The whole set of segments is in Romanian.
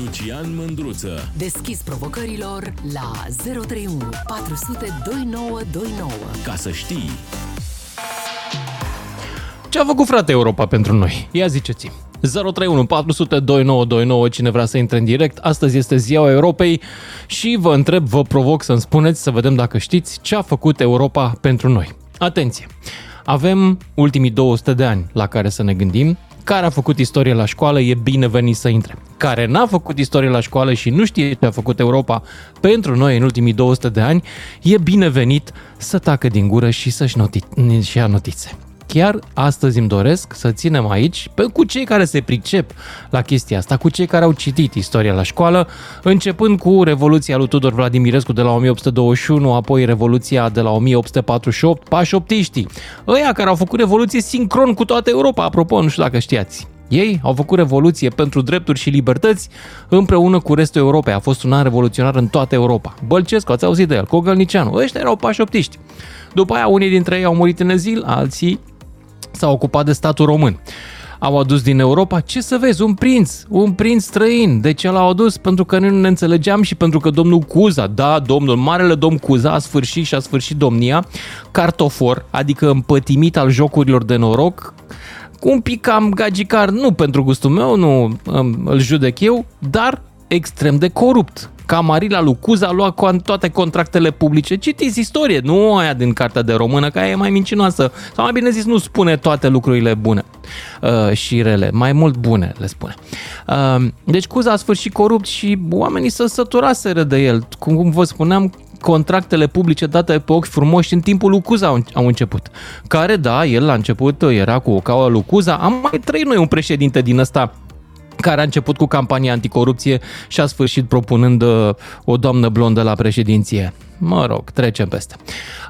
Lucian Mândruță. Deschis provocărilor la 031 400 2929. Ca să știi. Ce a făcut frate Europa pentru noi? Ia ziceți 031 400 2929 cine vrea să intre în direct. Astăzi este ziua Europei și vă întreb, vă provoc să-mi spuneți să vedem dacă știți ce a făcut Europa pentru noi. Atenție! Avem ultimii 200 de ani la care să ne gândim. Care a făcut istorie la școală e binevenit să intre. Care n-a făcut istorie la școală și nu știe ce a făcut Europa pentru noi în ultimii 200 de ani, e binevenit să tacă din gură și să-și noti- și ia notițe. Chiar astăzi îmi doresc să ținem aici pe, cu cei care se pricep la chestia asta, cu cei care au citit istoria la școală, începând cu Revoluția lui Tudor Vladimirescu de la 1821, apoi Revoluția de la 1848, pașoptiștii, ăia care au făcut revoluție sincron cu toată Europa, apropo, nu știu dacă știați. Ei au făcut revoluție pentru drepturi și libertăți împreună cu restul Europei. A fost un an revoluționar în toată Europa. Bălcescu, ați auzit de el, Cogălnicianu, ăștia erau pașoptiști. După aia, unii dintre ei au murit în exil, alții s-a ocupat de statul român. Au adus din Europa, ce să vezi, un prinț, un prinț străin. De ce l-au adus? Pentru că noi nu ne înțelegeam și pentru că domnul Cuza, da, domnul, marele domn Cuza a sfârșit și a sfârșit domnia, cartofor, adică împătimit al jocurilor de noroc, un pic cam gagicar, nu pentru gustul meu, nu um, îl judec eu, dar extrem de corupt. Camarila lui Cuza a luat toate contractele publice. Citiți istorie, nu aia din cartea de română, că aia e mai mincinoasă. Sau mai bine zis, nu spune toate lucrurile bune uh, și rele, mai mult bune le spune. Uh, deci Cuza a sfârșit corupt și oamenii să săturaseră de el. Cum vă spuneam, contractele publice date pe ochi frumoși în timpul lui Cuza au, au început. Care, da, el la început era cu o caua lui Cuza. Am mai trăit noi un președinte din ăsta care a început cu campania anticorupție și a sfârșit propunând uh, o doamnă blondă la președinție. Mă rog, trecem peste.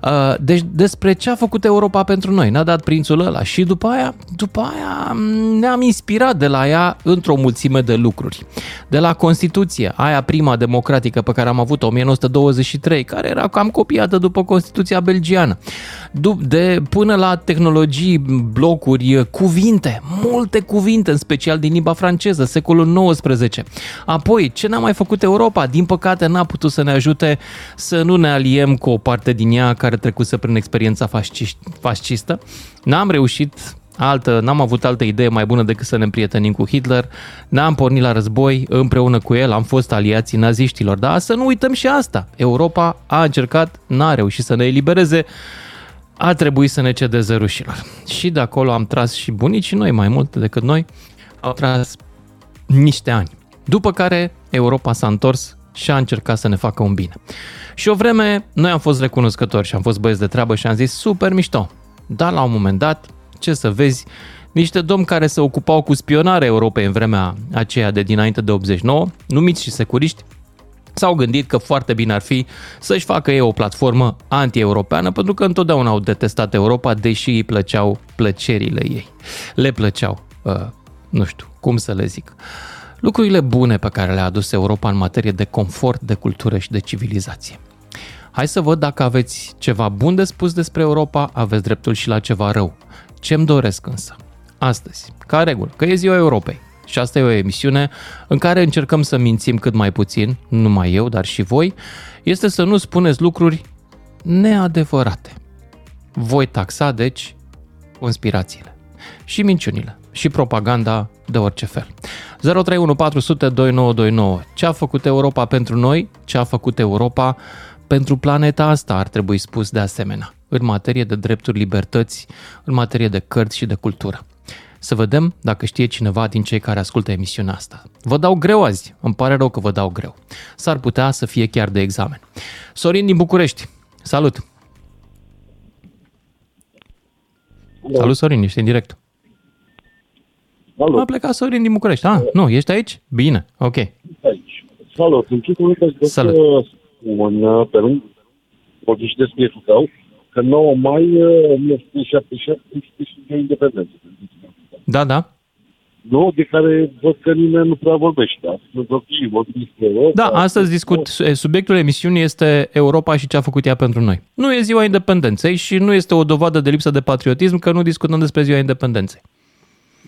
Uh, deci despre ce a făcut Europa pentru noi? Ne-a dat prințul ăla și după aia, după aia mm, ne-am inspirat de la ea într-o mulțime de lucruri. De la Constituție, aia prima democratică pe care am avut-o, 1923, care era cam copiată după Constituția belgiană. De, până la tehnologii, blocuri, cuvinte, multe cuvinte, în special din limba franceză, secolul XIX. Apoi, ce n-a mai făcut Europa? Din păcate n-a putut să ne ajute să nu ne aliem cu o parte din ea care trecuse prin experiența fascistă. N-am reușit altă, n-am avut altă idee mai bună decât să ne împrietenim cu Hitler, n-am pornit la război împreună cu el, am fost aliații naziștilor, dar să nu uităm și asta. Europa a încercat, n-a reușit să ne elibereze, a trebuit să ne cedeze rușilor. Și de acolo am tras și bunicii noi, mai mult decât noi, au tras niște ani. După care Europa s-a întors și a încercat să ne facă un bine. Și o vreme noi am fost recunoscători și am fost băieți de treabă și am zis super mișto. Dar la un moment dat, ce să vezi, niște domni care se ocupau cu spionarea Europei în vremea aceea de dinainte de 89, numiți și securiști, s-au gândit că foarte bine ar fi să-și facă ei o platformă anti-europeană, pentru că întotdeauna au detestat Europa, deși îi plăceau plăcerile ei. Le plăceau, uh, nu știu, cum să le zic. Uh, lucrurile bune pe care le-a adus Europa în materie de confort, de cultură și de civilizație. Hai să văd dacă aveți ceva bun de spus despre Europa, aveți dreptul și la ceva rău. Ce-mi doresc însă? Astăzi, ca regulă, că e ziua Europei, și asta e o emisiune în care încercăm să mințim cât mai puțin, nu numai eu, dar și voi, este să nu spuneți lucruri neadevărate. Voi taxa, deci, conspirațiile și minciunile și propaganda de orice fel. 031 400 2929. Ce a făcut Europa pentru noi? Ce a făcut Europa pentru planeta asta, ar trebui spus de asemenea, în materie de drepturi, libertăți, în materie de cărți și de cultură. Să vedem dacă știe cineva din cei care ascultă emisiunea asta. Vă dau greu azi, îmi pare rău că vă dau greu. S-ar putea să fie chiar de examen. Sorin din București, salut! Salut Sorin, ești în direct. Salut. A plecat Sorin din București. Ah, nu, ești aici? Bine, ok. Aici. Salut, în primul rând aș Salut. Să spun, uh, pe rând, vorbi și despre tău, că 9 mai uh, 1977 este și de independență. Da, da. Nu, de care văd că nimeni nu prea vorbește. Da? Sunt ok, vorbim despre Europa. Da, astăzi discut, subiectul emisiunii este Europa și ce a făcut ea pentru noi. Nu e ziua independenței și nu este o dovadă de lipsă de patriotism că nu discutăm despre ziua independenței.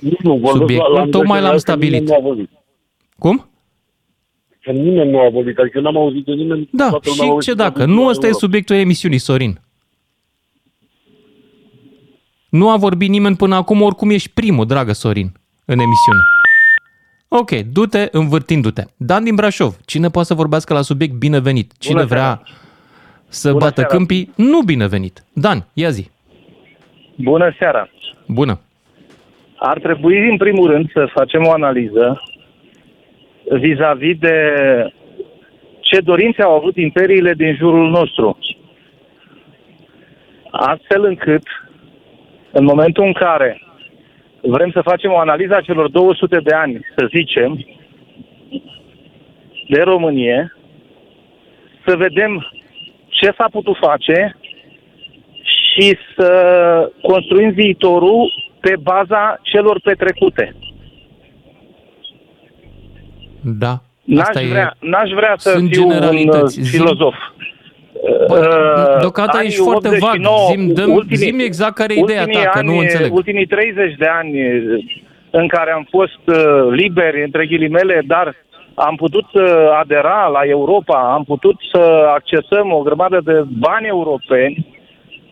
Nu, nu, vorbesc Subiectul la, la tocmai l-am că stabilit. nimeni nu a vorbit. Cum? Că nimeni nu a vorbit, adică n-am auzit de nimeni. Da, toată lumea a și auzit ce de dacă? Europa. Nu ăsta e subiectul emisiunii, Sorin. Nu a vorbit nimeni până acum, oricum ești primul, dragă Sorin, în emisiune. Ok, du-te învârtindu-te. Dan din Brașov, cine poate să vorbească la subiect binevenit? Cine Bună vrea seara. să Bună bată seara. câmpii, nu binevenit. Dan, ia zi. Bună seara! Bună. Ar trebui, în primul rând, să facem o analiză vis-a-vis de ce dorințe au avut imperiile din jurul nostru. Astfel încât, în momentul în care vrem să facem o analiză a celor 200 de ani, să zicem, de Românie, să vedem ce s-a putut face și să construim viitorul pe baza celor petrecute. Da. N-aș Asta vrea, e... n-aș vrea să Sunt fiu un generalități. uh, Zi- filozof. Bă, Uh, deocamdată anii ești foarte vag. 89, Zim, dăm, ultimii- zim exact care e ideea ultimii ta, că ani, nu înțeleg. Ultimii 30 de ani uh, în care am fost uh, liberi, între ghilimele, dar am putut uh, adera la Europa, am putut să accesăm o grămadă de bani europeni,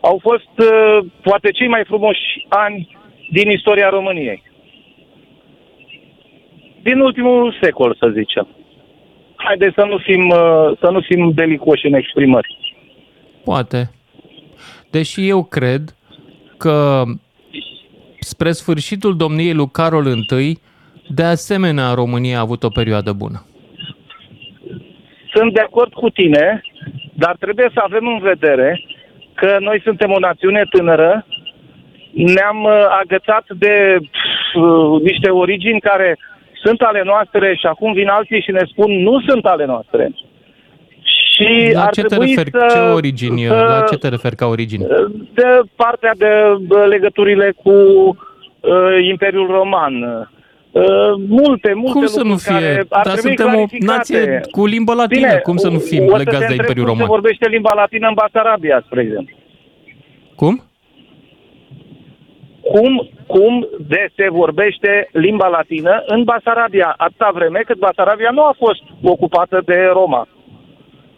au fost uh, poate cei mai frumoși ani din istoria României. Din ultimul secol, să zicem. Haideți să nu fim, uh, să nu fim delicoși în exprimări. Poate. Deși eu cred că spre sfârșitul domniei lui Carol I, de asemenea România a avut o perioadă bună. Sunt de acord cu tine, dar trebuie să avem în vedere că noi suntem o națiune tânără, ne-am uh, agățat de pf, uh, niște origini care sunt ale noastre și acum vin alții și ne spun nu sunt ale noastre. Și La ar ce te trebui referi? să, Ce origini? să, La ce te referi ca origini? De partea de uh, legăturile cu uh, Imperiul Roman. Uh, multe, multe Cum să lucruri nu fie? care ar Dar trebui suntem o clarificate. nație cu limbă latină. Bine, Cum să nu fim o să legați te de întreb Imperiul cum Roman? se vorbește limba latină în Basarabia, spre exemplu. Cum? Cum, cum de se vorbește limba latină în Basarabia, atâta vreme cât Basarabia nu a fost ocupată de Roma.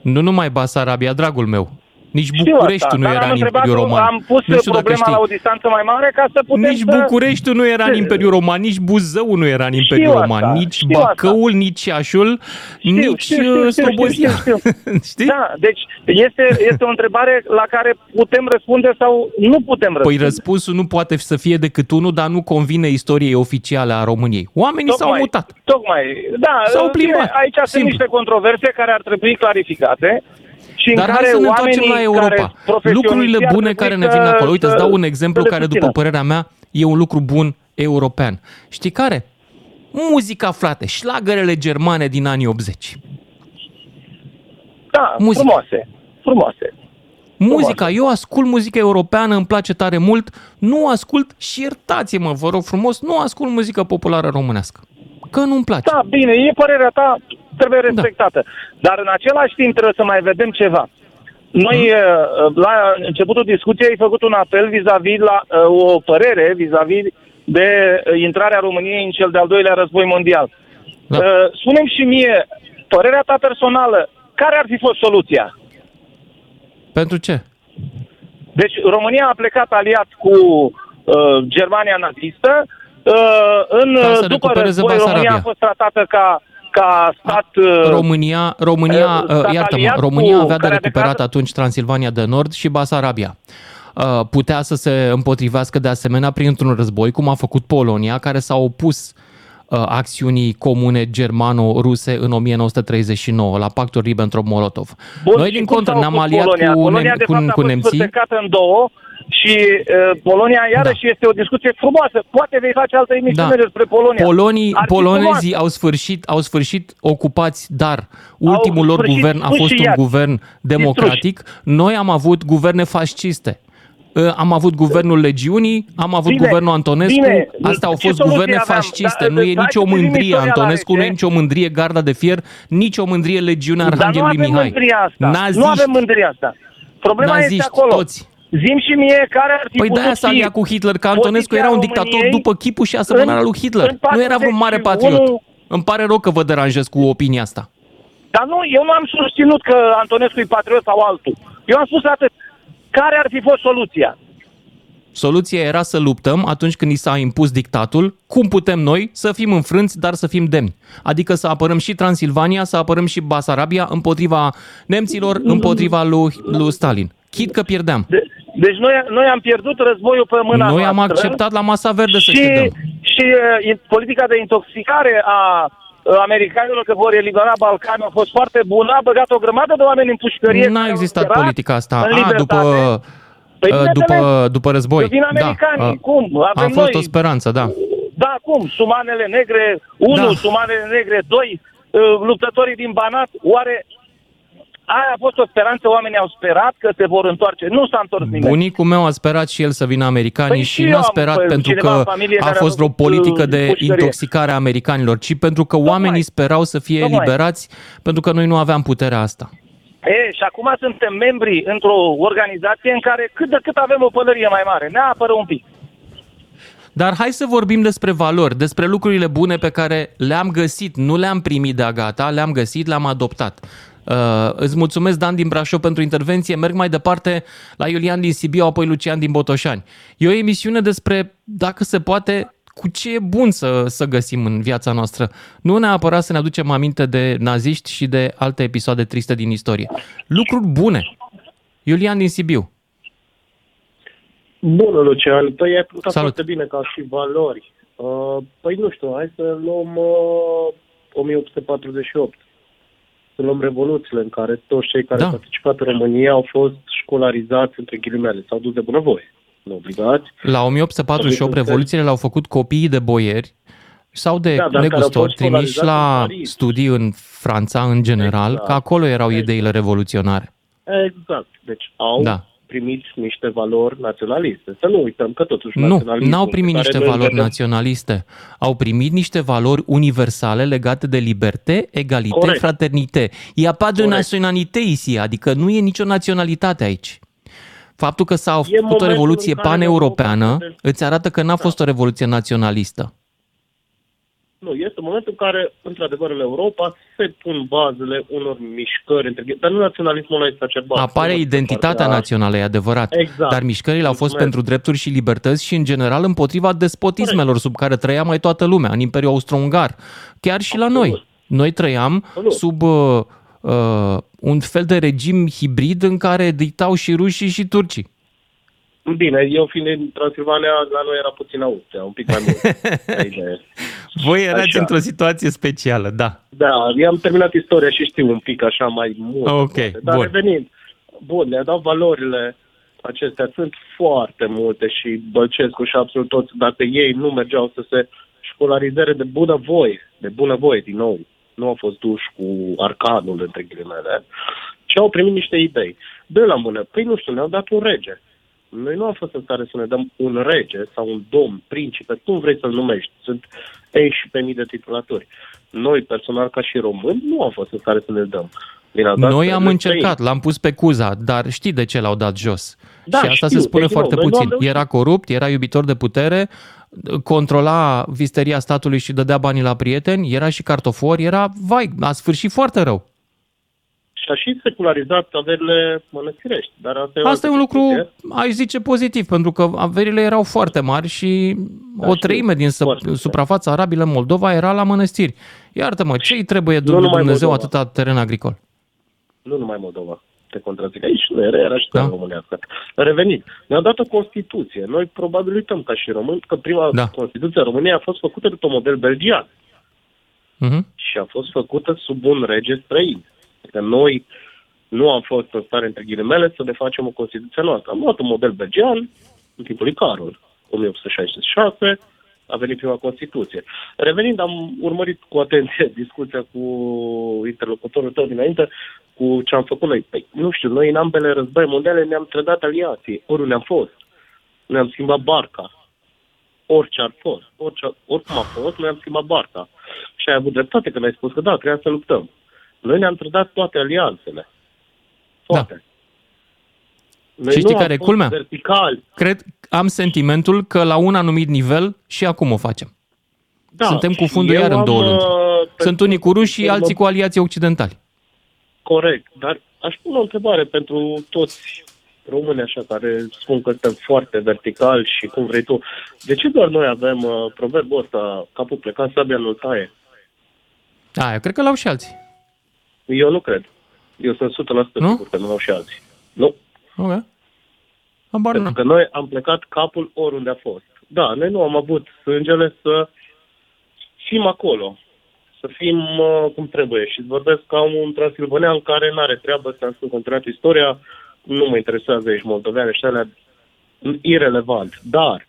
Nu numai Basarabia, dragul meu. Nici Știu Bucureștiul asta, nu dar era am în întrebat, Imperiul Roman. am pus nu știu dacă problema știi. la o distanță mai mare ca să putem Nici să... Bucureștiul nu era în Imperiul Roman, nici Buzău nu era în Imperiul asta, Roman, nici știu Bacăul, nici Iașul, nici știu, știu, uh, știu, Slobozia. știu, Știi? Da, deci este, este o întrebare la care putem răspunde sau nu putem Păi răspunde. răspunsul nu poate să fie decât unul, dar nu convine istoriei oficiale a României. Oamenii s-au mutat. Tocmai, da. S-au bine, plimbat, Aici sunt simplu. niște controverse care ar trebui clarificate și Dar în hai care să ne întoarcem oamenii la Europa. care profesioniștii Lucrurile ar bune trebui care ne să- vin acolo. Uite, îți să- dau un exemplu să le care, după susțină. părerea mea, e un lucru bun european. Știi care? Muzica, frate, șlagărele germane din anii 80. Da, Muzică. frumoase. Frumoase. Muzica, eu ascult muzică europeană, îmi place tare mult, nu ascult și iertați-mă, vă rog frumos, nu ascult muzică populară românească. Că nu-mi place. Da, bine, e părerea ta, trebuie respectată. Dar în același timp trebuie să mai vedem ceva. Noi, Mhm. uh, la începutul discuției, ai făcut un apel vis-a-vis la uh, o părere vis-a-vis de uh, intrarea României în cel de-al doilea război mondial. Da. Uh, Spunem și mie, părerea ta personală, care ar fi fost soluția? Pentru ce? Deci România a plecat aliat cu uh, Germania nazistă. Uh, în, Ca să după recupereze război, România Basarabia. a fost tratată ca, ca stat... Uh, România, România, uh, uh, stat iartă-mă, aliat România cu- avea de care a recuperat declarat- atunci Transilvania de Nord și Basarabia. Uh, Putea să se împotrivească de asemenea printr-un război, cum a făcut Polonia, care s-a opus uh, acțiunii comune germano-ruse în 1939, la pactul Ribbentrop-Molotov. Bun, Noi, și din cum contră, s-a ne-am opus aliat Polonia? cu, Polonia, nem- de cu, fapt, a cu fost nemții. sfârtecată în două și uh, Polonia iarăși este o discuție frumoasă. Poate vei face altă emisiune Da. despre Polonia. Polonii, Ar fi polonezii frumos. au sfârșit, au sfârșit ocupați, dar ultimul lor sfârșit guvern a fost un sfârșiați. guvern democratic. Noi am avut guverne fasciste. Uh, Am avut guvernul Legiunii, am avut Bine, guvernul Antonescu, bine. astea au Ce fost soluție guverne aveam? fasciste. Da, nu e hai nicio să privim mândrie istoria la Antonescu, nu e rece. nicio mândrie Garda de Fier, nicio mândrie Legiunea Dar nu Arhanghelului avem Mihai. mândria asta. Naziști, Nu avem mândria asta. Problema este naziști, acolo. toți. Zim și mie care ar fi Păi putut de-aia s-a fi aliat cu Hitler, că Antonescu poziția era un dictator României după chipul și asemănarea în- lui Hitler. în Nu era vreun mare 41 patriot. Îmi pare rău că vă deranjez cu opinia asta. Dar nu, eu nu am susținut că Antonescu e patriot sau altul. Eu am spus atât. Care ar fi fost soluția? Soluția era să luptăm atunci când ni s-a impus dictatul, cum putem noi să fim înfrânți, dar să fim demni. Adică să apărăm și Transilvania, să apărăm și Basarabia împotriva nemților, împotriva lui, lui Stalin. Chit că pierdeam. De, deci noi, noi am pierdut războiul pe mâna Noi am noastră acceptat la masa verde să și, cedăm. și uh, politica de intoxicare a uh, americanilor că vor elibera Balcanii a fost foarte bună, a băgat o grămadă de oameni în pușcărie. N-a care au existat sperat politica asta. în A, libertate. după, Păi, uh, bineînțeles, după, după război. că vin americanii, Da, cum? a, Avem a fost noi- o speranță, da. Da, cum? Sumanele negre 1, Da. sumanele negre 2, uh, luptătorii din Banat, oare aia a fost o speranță, oamenii au sperat că se vor întoarce. Nu s-a întors nimeni. Bunicul meu a sperat și el să vină americanii Păi și și eu n-a am, sperat păi, pentru cineva că în familie a care a fost vreo făcut, politică uh, de pușcărie. intoxicare a americanilor, ci pentru că oamenii sperau să fie Tocmai. eliberați pentru că noi nu aveam puterea asta. E, și acum suntem membri într-o organizație în care cât de cât avem o pălărie mai mare. Ne apără un pic. Dar hai să vorbim despre valori, despre lucrurile bune pe care le-am găsit, nu le-am primit de-a gata, le-am găsit, le-am adoptat. Uh, îți mulțumesc, Dan din Brașov, pentru intervenție. Merg mai departe la Iulian din Sibiu, apoi Lucian din Botoșani. E o emisiune despre, dacă se poate, cu ce e bun să, să găsim în viața noastră. Nu neapărat să ne aducem aminte de naziști și de alte episoade triste din istorie. Lucruri bune. Iulian din Sibiu. Bună, Lucian. Păi ai punctat Salut. foarte bine ca și valori. Uh, păi nu știu, hai să luăm uh, 1848. Să luăm revoluțiile în care toți cei care Da. au participat în România au fost școlarizați între ghilimele, s-au dus de bunăvoie, nu obligați. La 1848, Adică- revoluțiile le-au făcut copiii de boieri sau de Da, dar care au negustori fost trimiși școlarizați la în Paris. studii în Franța, în general, Exact. că acolo erau Exact. ideile revoluționare. Exact. Deci au Da. Primit niște valori naționaliste. Să nu uităm că totuși Nu, naționalismul n-au pe primit care niște noi îl valori vedem- naționaliste. Au primit niște valori universale legate de liberté, egalité, Corect. fraternité. Il n'y a pas de Corect. nationalité ici, adică nu e nicio naționalitate aici. Faptul că s-a făcut o momentul revoluție în care paneuropeană Europa- îți arată că n-a fost o revoluție naționalistă. Nu, este momentul în care, într-adevăr, în Europa se pun bazele unor mișcări, între ghi- dar nu naționalismul ăla exacerbat. Apare Nu identitatea partea- națională, e adevărat. Exact. Dar mișcările au fost Mulțumesc. pentru drepturi și libertăți și, în general, împotriva despotismelor sub care trăia mai toată lumea, în Imperiul Austro-Ungar. Chiar și la Absolut. noi. Noi trăiam Absolut. sub uh, uh, un fel de regim hibrid în care dictau și rușii și turcii. Bine, eu fiind din Transilvania, la noi era puțin Austria, un pic mai mult. Idee. Voi erați Așa. într-o situație specială, da. da, eu am terminat istoria și știu un pic așa mai mult. Ok, poate. Dar bun. revenind, bun, le-a dat valorile acestea, sunt foarte multe și Bălcescu și absolut toți, dacă ei nu mergeau să se școlarizeze de bună voie, de bună voie din nou, nu au fost duși cu arcanul între ghilimele, și au primit niște idei. De la mână, păi nu știu, ne-au dat un rege. Noi nu am fost în stare să ne dăm un rege sau un domn, principe, cum vrei să-l numești. Sunt ei și pe mii de titulatori. Noi, personal, ca și români, nu am fost în stare să ne dăm. Ne-au dat Noi pe am străini. încercat, l-am pus pe Cuza, dar știi de ce l-au dat jos. Da, și asta știu, se spune deci, foarte nu, noi nu am puțin. reușit. Era corupt, era iubitor de putere, controla visteria statului și dădea banii la prieteni, era și cartofor, era, vai, a sfârșit foarte rău. Și a și secularizat averile mănăstirești. Dar asta e, o Asta e un altă lucru, discuție. aș zice, pozitiv, pentru că averile erau foarte mari și Da, o știu, treime din foarte săp- bine. suprafața arabilă în Moldova era la mănăstiri. Iartă-mă, ce îi trebuie Nu lui numai Dumnezeu Moldova. atâta teren agricol? Nu numai Moldova. Te contrazic. Aici nu era, era și Da. da. românească. Revenind. Ne-au dat o Constituție. Noi probabil uităm ca și români că prima Da. da. Constituție a României a fost făcută după model belgian. Mhm. și a fost făcută sub un rege străin. Adică noi nu am fost în stare, între ghilimele, să ne facem o Constituție noastră. Am luat un model belgian în timpul lui Carol, 1866, a venit prima Constituție. Revenind, am urmărit cu atenție discuția cu interlocutorul tău dinainte, cu ce am făcut noi. Păi, nu știu, noi în ambele război mondiale ne-am trădat aliații, oriunde am fost. Ne-am schimbat barca, orice ar fost, orice, oricum a fost, noi am schimbat barca. Și ai avut dreptate când ai spus că da, trebuia să luptăm. Noi ne-am trădat toate alianțele. Toate. Noi Și știi nu am care e fost culmea? Verticali. Cred, am sentimentul că la un anumit nivel și acum o facem. Da, Suntem cu și fundul eu iar în am, două luni. uh, Sunt unii cu ruși și mă- alții cu aliații occidentali. corect, dar aș pune o întrebare pentru toți români așa care spun că suntem foarte vertical și cum vrei tu. De ce doar noi avem uh, proverbul ăsta, capul plecat, sabia nu taie? Da, eu cred că l-au și alții. Eu nu cred. Eu sunt 100% Nu? sigur că nu au și alții. Nu. Ok. Habar Pentru nu. că noi am plecat capul oriunde a fost. Da, noi nu am avut sângele să fim acolo, să fim uh, cum trebuie. Și îți vorbesc ca un transilvanean care nu are treabă să am continuat istoria, nu mă interesează aici moldoveane și alea, irelevant. Dar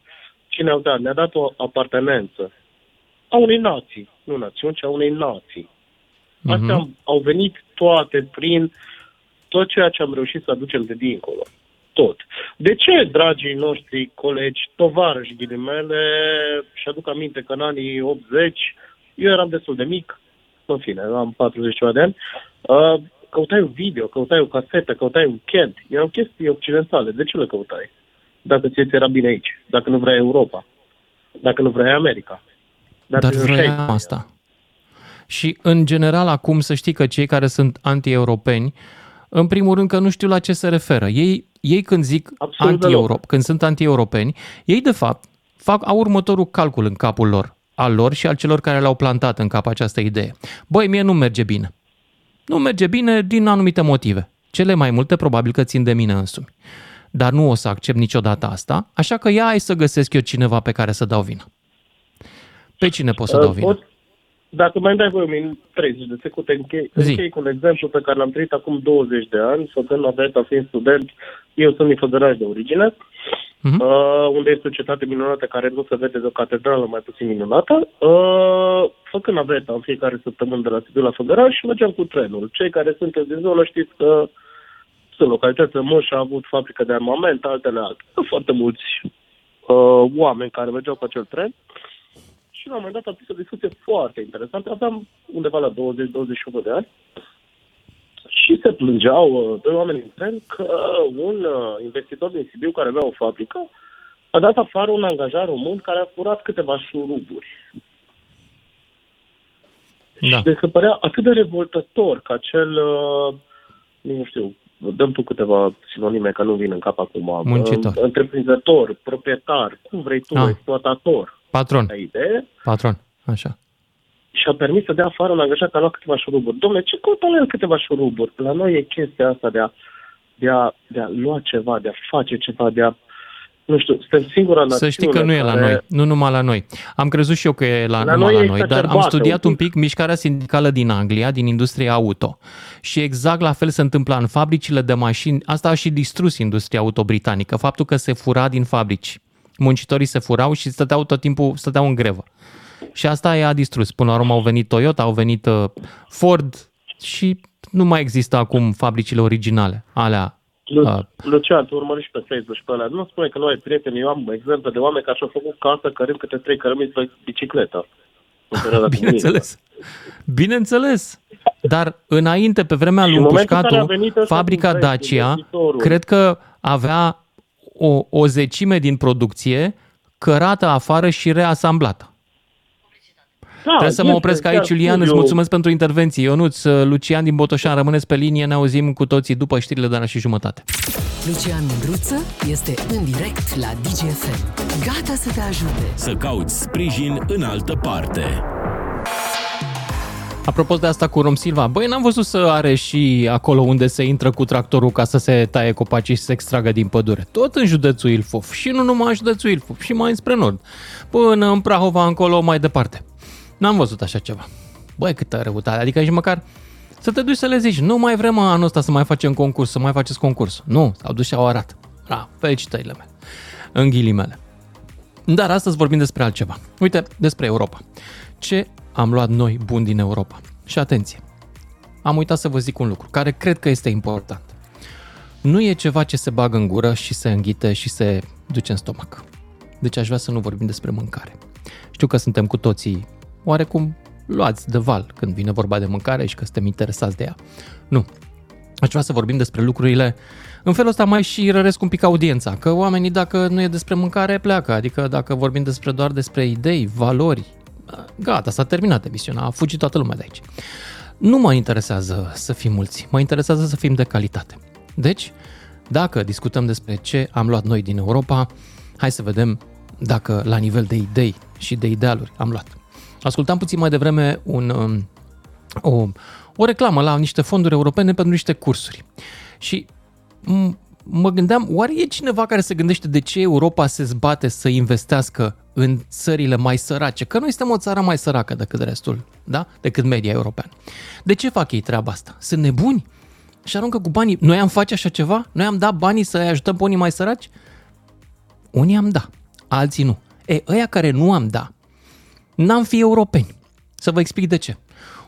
ce ne-au dat? Ne-a dat o apartenență a unei nații, nu națiuni, ci a unei nații. Astea Mhm. mm-hmm. au venit toate prin tot ceea ce am reușit să aducem de dincolo. Tot. De ce, dragii noștri colegi, tovarăși ghilimele, și aduc aminte că în anii 80, eu eram destul de mic, în fine, am 40 ceva de ani, uh, căutai un video, căutai o casetă, căutai un CAD, erau chestii occidentale. De ce le căutai? Dacă ți era bine aici, dacă nu vrei Europa, dacă nu vrei America. Dacă Dar nu vrei- vroiam asta. Și în general acum să știi că cei care sunt anti-europeni, în primul rând că nu știu la ce se referă. Ei, ei când zic Absolut anti-euro, când sunt anti-europeni, ei de fapt fac, au următorul calcul în capul lor, al lor și al celor care le-au plantat în cap această idee. Băi, mie nu merge bine. Nu merge bine din anumite motive. Cele mai multe probabil că țin de mine însumi. Dar nu o să accept niciodată asta, așa că ia hai să găsesc eu cineva pe care să dau vină. Pe cine pot să dau Uh, vină? pot- Dacă mai dai voi în 30 de secunde, închei, Zi. închei cu un exemplu pe care l-am trăit acum 20 de ani, făcând naveta, fiind student, eu sunt din Făgăraș de origine, Mhm. uh, unde este o cetate minunată care nu se vede de o catedrală mai puțin minunată. Uh, făcând naveta în fiecare săptămână de la Sibiu la Făgăraș și mergeam cu trenul. Cei care sunteți din zonă știți că sunt localități în Moș, a avut fabrică de armament, altele alte. Sunt foarte mulți uh, oameni care mergeau cu acel tren și la un moment dat am pus o discuție foarte interesantă. Aveam undeva la 20-21 de ani și se plângeau uh, doi oameni din tren că un uh, investitor din Sibiu care avea o fabrică a dat afară un angajat român care a furat câteva șuruburi. Da. Deci se părea atât de revoltător că acel, uh, nu știu, dăm tu câteva sinonime că nu vin în cap acum. Muncitor. Uh, Întreprinzător, proprietar, cum vrei tu, Ah. exploatator. Patron, Ca idee. patron, așa. și a permis să dea afară un angajat care a luat câteva șuruburi. Domnule, ce căută la el câteva șuruburi? La noi e chestia asta de a, de a, de a lua ceva, de a face ceva, de a... Nu știu, suntem singura națiune Să știi că nu e la care- noi, nu numai la noi. Am crezut și eu că e la, La numai noi la e noi, dar am exacerbată studiat un un pic mișcarea sindicală din Anglia, din industria auto. Și exact la fel se întâmpla în fabricile de mașini. Asta a și distrus industria auto britanică, faptul că se fura din fabrici. Muncitorii se furau și stăteau tot timpul stăteau în grevă. Și asta i-a distrus. Până la urmă au venit Toyota, au venit uh, Ford și nu mai există acum fabricile originale, alea Lu- Ah. Lucian, tu urmărești pe Facebook și pe alea. Nu spune că nu ai prieteni. Eu am exemple de oameni care și-au făcut casă cărând câte trei cărămiți pe bicicletă. În perioada Bineînțeles. Bineînțeles. Dar înainte, pe vremea Și lui în momentul în care a Pușcatu, venit ăsta fabrica cu prețul, Dacia, investitorul. cred că avea o, o zecime din producție cărată afară și reasamblată. Da, Trebuie să mă este opresc chiar aici, Iulian, îți studiu. mulțumesc pentru intervenție. Ionuț, Lucian din Botoșan, rămâneți pe linie, ne auzim cu toții după știrile de la și jumătate. Lucian Mândruță este în direct la DGFM. Gata să te ajute. Să cauți sprijin în altă parte. Apropo de asta cu Rom Silva, băi, n-am văzut să are și acolo unde se intră cu tractorul ca să se taie copacii și să se extragă din pădure. Tot în județul Ilfov și nu numai în județul Ilfov, și mai înspre nord, până în Prahova încolo mai departe. N-am văzut așa ceva. Băi, câtă răutate, adică și măcar să te duci să le zici, nu mai vrem anul ăsta să mai facem concurs, să mai faceți concurs. Nu, s-au dus și au arat. Da, felicitările mele. În ghilimele. Dar astăzi vorbim despre altceva. Uite, despre Europa. Ce am luat noi bun din Europa? Și atenție, am uitat să vă zic un lucru care cred că este important. Nu e ceva ce se bagă în gură și se înghite și se duce în stomac. Deci aș vrea să nu vorbim despre mâncare. Știu că suntem cu toții oarecum luați de val când vine vorba de mâncare și că suntem interesați de ea. Nu. Aș vrea să vorbim despre lucrurile în felul ăsta mai și răresc un pic audiența, că oamenii dacă nu e despre mâncare pleacă, adică dacă vorbim despre doar despre idei, valori, gata, s-a terminat emisiunea, a fugit toată lumea de aici. Nu mă interesează să fim mulți, mă interesează să fim de calitate. Deci, dacă discutăm despre ce am luat noi din Europa, hai să vedem dacă la nivel de idei și de idealuri am luat. Ascultam puțin mai devreme un, um, o, o reclamă la niște fonduri europene pentru niște cursuri. Și mă gândeam, oare e cineva care se gândește de ce Europa se zbate să investească în țările mai sărace? Că noi suntem o țară mai săracă decât restul, da? Decât media europeană. De ce fac ei treaba asta? Sunt nebuni? Și aruncă cu banii. Noi am face așa ceva? Noi am dat banii să ajutăm pe unii mai săraci? Unii am da, alții nu. E, ăia care nu am da, n-am fi europeni. Să vă explic de ce.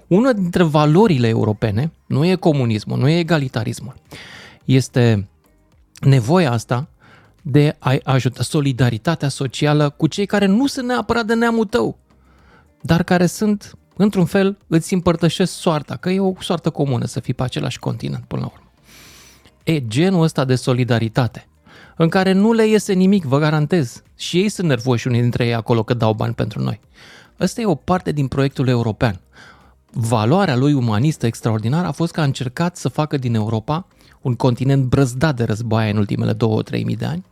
Una dintre valorile europene nu e comunismul, nu e egalitarismul. Este nevoia asta de a ajuta solidaritatea socială cu cei care nu sunt neapărat de neamul tău, dar care sunt, într-un fel, îți împărtășesc soarta, că e o soartă comună să fii pe același continent până la urmă. E genul ăsta de solidaritate, în care nu le iese nimic, vă garantez. Și ei sunt nervoși unii dintre ei acolo că dau bani pentru noi. Ăsta e o parte din proiectul european. Valoarea lui umanistă extraordinară a fost că a încercat să facă din Europa un continent brăzdat de războaie în ultimele 2-3 mii de ani,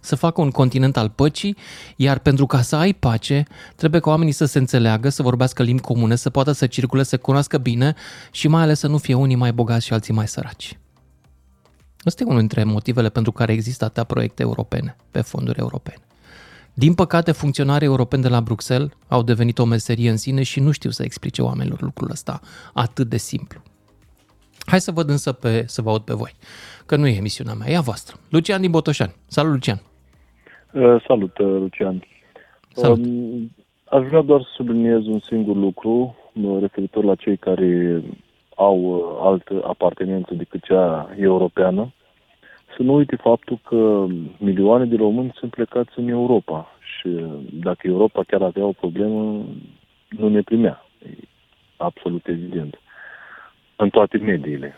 să facă un continent al păcii, iar pentru ca să ai pace, trebuie ca oamenii să se înțeleagă, să vorbească limbi comune, să poată să circule, să cunoască bine și mai ales să nu fie unii mai bogați și alții mai săraci. Ăsta e unul dintre motivele pentru care există atâtea proiecte europene, pe fonduri europene. Din păcate, funcționarii europeni de la Bruxelles au devenit o meserie în sine și nu știu să explice oamenilor lucrul ăsta atât de simplu. Hai să văd însă pe, să vă aud pe voi, că nu e emisiunea mea, e a voastră. Lucian din Botoșani. Salut, Lucian! Uh, salut, uh, Lucian! Salut! Um, aș vrea doar să subliniez un singur lucru uh, referitor la cei care au uh, altă apartenență decât cea europeană. Să nu uite faptul că milioane de români sunt plecați în Europa și uh, dacă Europa chiar avea o problemă, nu ne primea. E absolut evident în toate mediile.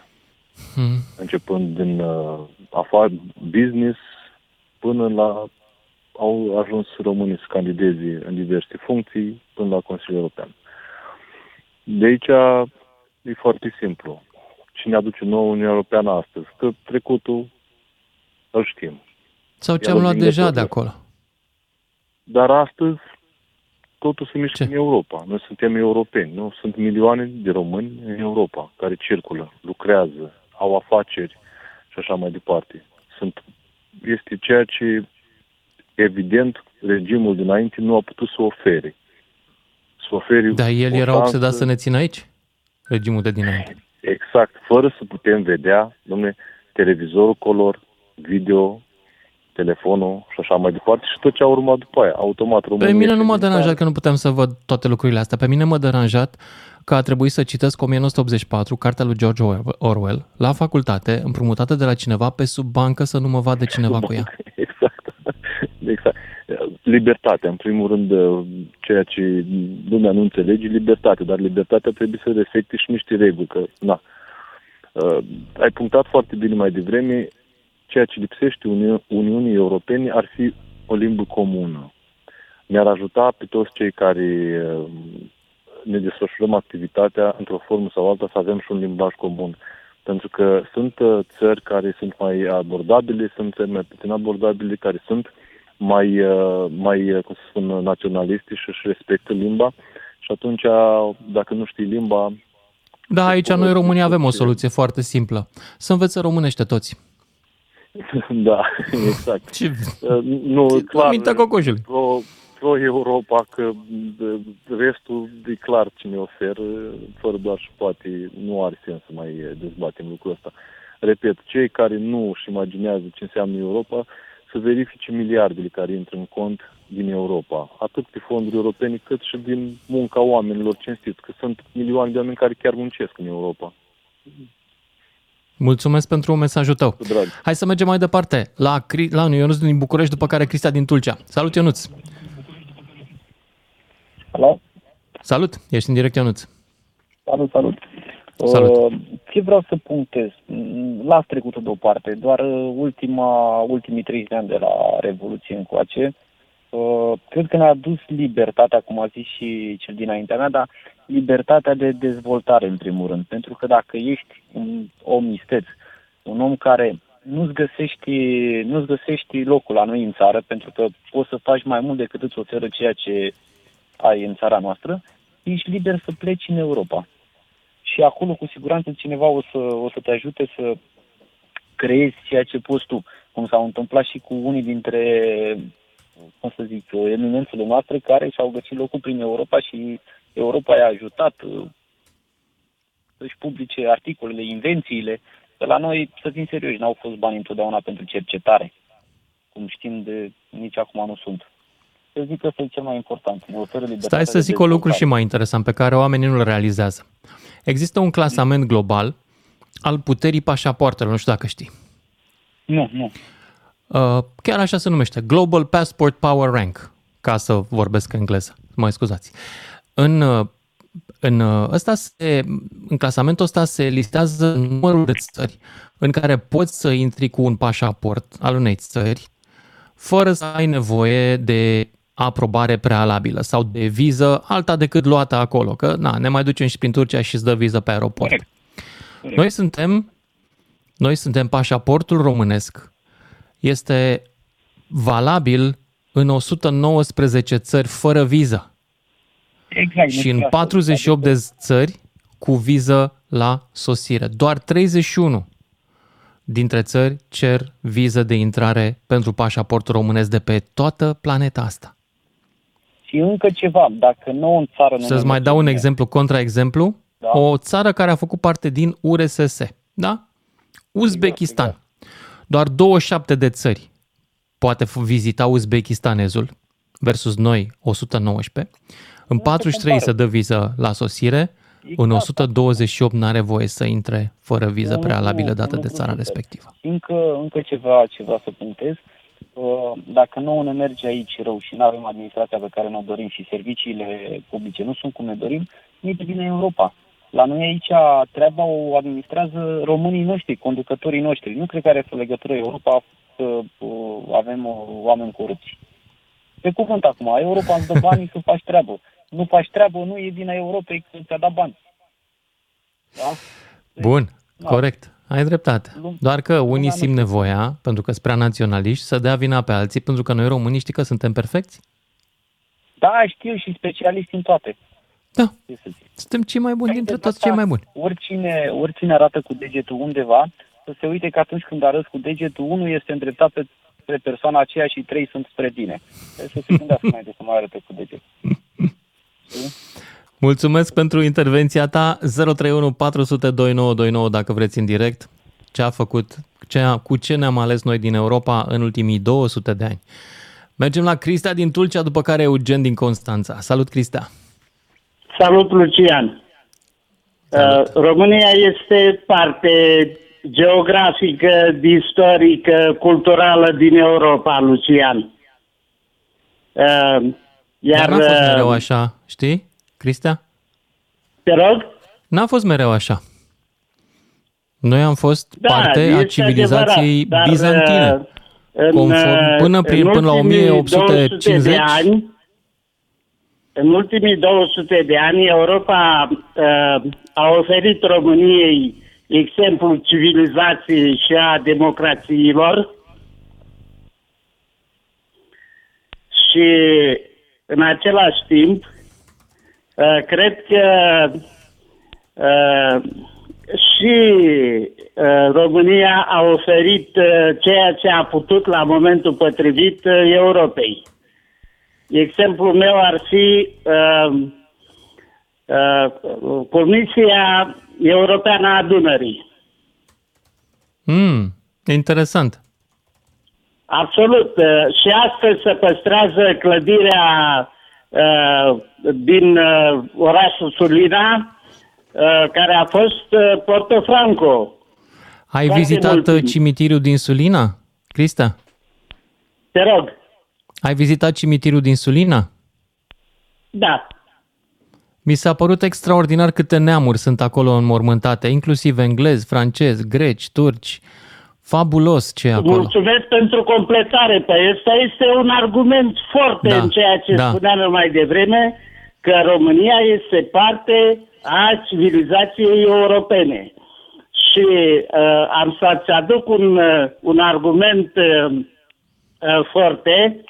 Hmm. Începând din uh, afară, business, până la au ajuns românii să candideze în diverse funcții, până la Consiliul European. De aici e foarte simplu. Cine aduce nou Uniunea Europeană astăzi? Că trecutul îl știm. Sau ce am luat deja de acolo. Dar astăzi totul se mișcă Ce? în Europa. Noi suntem europeni, nu? Sunt milioane de români în Europa care circulă, lucrează, au afaceri și așa mai departe. Sunt, este ceea ce, evident, regimul dinainte nu a putut să ofere. Să ofere Dar el era obsedat să ne țină aici? Regimul de dinainte. Exact, fără să putem vedea, domne, televizorul color, video, telefonul și așa mai departe și tot ce a urmat după aia, automat România. Pe mine nu m-a deranjat că nu puteam să văd toate lucrurile astea. Pe mine m-a deranjat că a trebuit să citesc 1984, cartea lui George Orwell, la facultate, împrumutată de la cineva pe sub bancă să nu mă vadă cineva cu ea. Exact. exact. Libertatea, în primul rând, ceea ce lumea nu înțelege, libertate, dar libertatea trebuie să respecte și niște reguli, că, na, Uh, ai punctat foarte bine mai devreme, ceea ce lipsește Uni- Uniunii Europene ar fi o limbă comună. Ne-ar ajuta pe toți cei care uh, ne desfășurăm activitatea într-o formă sau alta să avem și un limbaj comun. Pentru că sunt uh, țări care sunt mai abordabile, sunt țări mai puțin abordabile, care sunt mai, uh, mai cum să spun, naționaliste și își respectă limba. Și atunci, dacă nu știi limba... Da, aici noi românii avem o soluție foarte simplă. Să învețe românește toți. Da, exact. Ce... Uh, nu, clar, Mintea cocoșului. Pro, pro Europa, că restul e clar cine oferă, fără doar și poate nu are sens să mai dezbatem lucrul ăsta. Repet, cei care nu își imaginează ce înseamnă Europa, să verifice miliardele care intră în cont din Europa, atât pe fonduri europene, cât și din munca oamenilor cinstiți, că sunt milioane de oameni care chiar muncesc în Europa. Mulțumesc pentru mesajul tău. Drag. Hai să mergem mai departe la, la Ionuț din București, după care Cristia din Tulcea. Salut, Ionuț! Alo? Salut, ești în direct, Ionuț. Salut, salut. Salut. Uh, ce vreau să punctez? Las trecutul deoparte, doar uh, ultima, ultimii 30 de ani de la Revoluție încoace, uh, cred că ne-a dus libertatea, cum a zis și cel dinaintea mea, dar libertatea de dezvoltare, în primul rând. Pentru că dacă ești un om isteț, un om care nu-ți găsești, nu-ți găsești locul la noi în țară, pentru că poți să faci mai mult decât îți oferă ceea ce ai în țara noastră, ești liber să pleci în Europa. Și acolo, cu siguranță, cineva o să, o să te ajute să creezi ceea ce poți tu, cum s-a întâmplat și cu unii dintre, cum să zic, eminențele noastre care și-au găsit locul prin Europa și Europa i-a ajutat uh, să-și publice articolele, invențiile. Că la noi, să fim serioși, n-au fost bani întotdeauna pentru cercetare. Cum știm, de nici acum nu sunt. Să zic că este cel mai important. Ne oferă Stai să zic o lucru și mai interesant pe care oamenii nu-l realizează. Există un clasament global al puterii pașapoartelor, nu știu dacă știi. Nu, nu. Uh, chiar așa se numește, Global Passport Power Rank, ca să vorbesc engleză, mai scuzați. În, uh, în, uh, ăsta se, în clasamentul ăsta se listează numărul de țări în care poți să intri cu un pașaport al unei țări fără să ai nevoie de aprobare prealabilă sau de viză alta decât luată acolo, că na, ne mai ducem și prin Turcia și îți dă viză pe aeroport. Corect. Noi suntem, noi suntem pașaportul românesc. Este valabil în 119 țări fără viză. Exact. Și în 48 de țări cu viză la sosire. Doar 31 dintre țări cer viză de intrare pentru pașaportul românesc de pe toată planeta asta. Și încă ceva, dacă nu în țară... Să-ți mai dau un exemplu, contraexemplu. Da. O țară care a făcut parte din URSS, da? Uzbekistan. Exact, exact. Doar 27 de țări poate vizita Uzbekistanezul versus noi 119. În 43 se dă viză la sosire, exact. în 128 nu are voie să intre fără viză prealabilă dată de țara respectivă. Încă, încă ceva, ceva să punctez. Uh, dacă nu ne merge aici rău și nu avem administrația pe care ne dorim și serviciile publice nu sunt cum ne dorim, ne bine Europa. La noi aici treaba o administrează românii noștri, conducătorii noștri. Nu cred că are legătură Europa să uh, avem uh, oameni corupți. Pe cuvânt acum, Europa îți dă banii să faci treabă. Nu faci treabă, nu e vina Europei că ți-a dat bani. Da? Bun, da. corect. Ai dreptate. Doar că unii simt nevoia, pentru că sunt prea naționaliști, să dea vina pe alții, pentru că noi românii știi că suntem perfecți? Da, știu și specialiști în toate. Da. Suntem cei mai buni păi dintre toți cei mai buni. Oricine, oricine arată cu degetul undeva, să se uite că atunci când arăți cu degetul, unul este îndreptat pe, pe persoana aceea și trei sunt spre tine. Să se gândească mai de să mai arate cu degetul. Mulțumesc pentru intervenția ta. 031 400 2929 dacă vreți în direct. Ce a făcut, ce a, cu ce ne-am ales noi din Europa în ultimii 200 de ani. Mergem la Crista din Tulcea, după care Eugen din Constanța. Salut, Crista! Salut, Lucian! Salut. Uh, România este parte geografică, istorică, culturală din Europa, Lucian. Uh, iar, Dar n-a fost mereu așa, știi, Cristea? Te rog? N-a fost mereu așa. Noi am fost da, parte a civilizației adevărat, bizantine. Conform, până, prin, până la 1850, de ani, în ultimii 200 de ani, Europa uh, a oferit României exemplul civilizației și a democrațiilor și în același timp uh, cred că uh, și uh, România a oferit uh, ceea ce a putut la momentul potrivit uh, Europei. Exemplul meu ar fi uh, uh, Comisia Europeană a Dunării. Mm, interesant. Absolut. Uh, și astăzi se păstrează clădirea uh, din uh, orașul Sulina, uh, care a fost uh, Portofranco. Ai vizitat mult. cimitirul din Sulina, Crista? Te rog. Ai vizitat cimitirul din Sulina? Da. Mi s-a părut extraordinar câte neamuri sunt acolo înmormântate, inclusiv englezi, francezi, greci, turci. Fabulos ce e acolo. Mulțumesc pentru completare. Pe asta este un argument foarte da, în ceea ce da. spuneam mai devreme, că România este parte a civilizației europene. Și uh, am să-ți aduc un, uh, un argument uh, uh, foarte.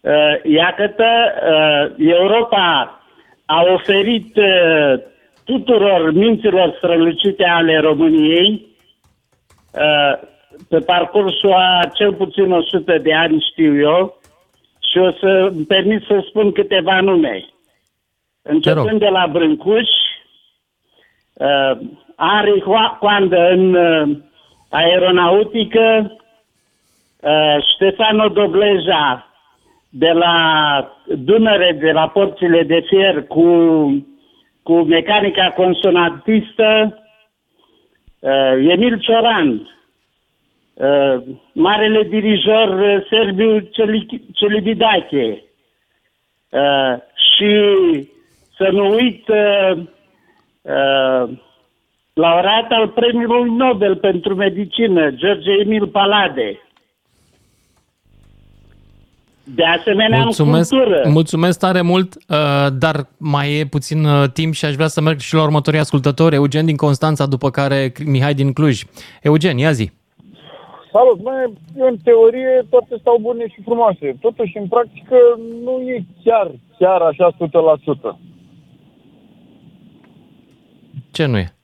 Uh, iată, uh, Europa a oferit uh, tuturor minților strălucite ale României uh, pe parcursul a cel puțin 100 de ani, știu eu, și o să îmi permit să spun câteva nume. Începând de la Brâncuș, uh, Ari Coandă în uh, aeronautică, uh, Ștefano Dobleja de la Dunăre, de la porțile de fier cu, cu mecanica consonantistă, uh, Emil Cioran, uh, marele dirijor uh, Serbiu Celibidache uh, și să nu uit uh, uh, laureat al premiului Nobel pentru medicină, George Emil Palade. De asemenea, mulțumesc, în cultură. mulțumesc tare mult, uh, dar mai e puțin uh, timp și aș vrea să merg și la următorii ascultători. Eugen din Constanța, după care Mihai din Cluj. Eugen, ia zi. Salut, mai în teorie toate stau bune și frumoase. Totuși, în practică, nu e chiar, chiar așa 100%. Ce nu e?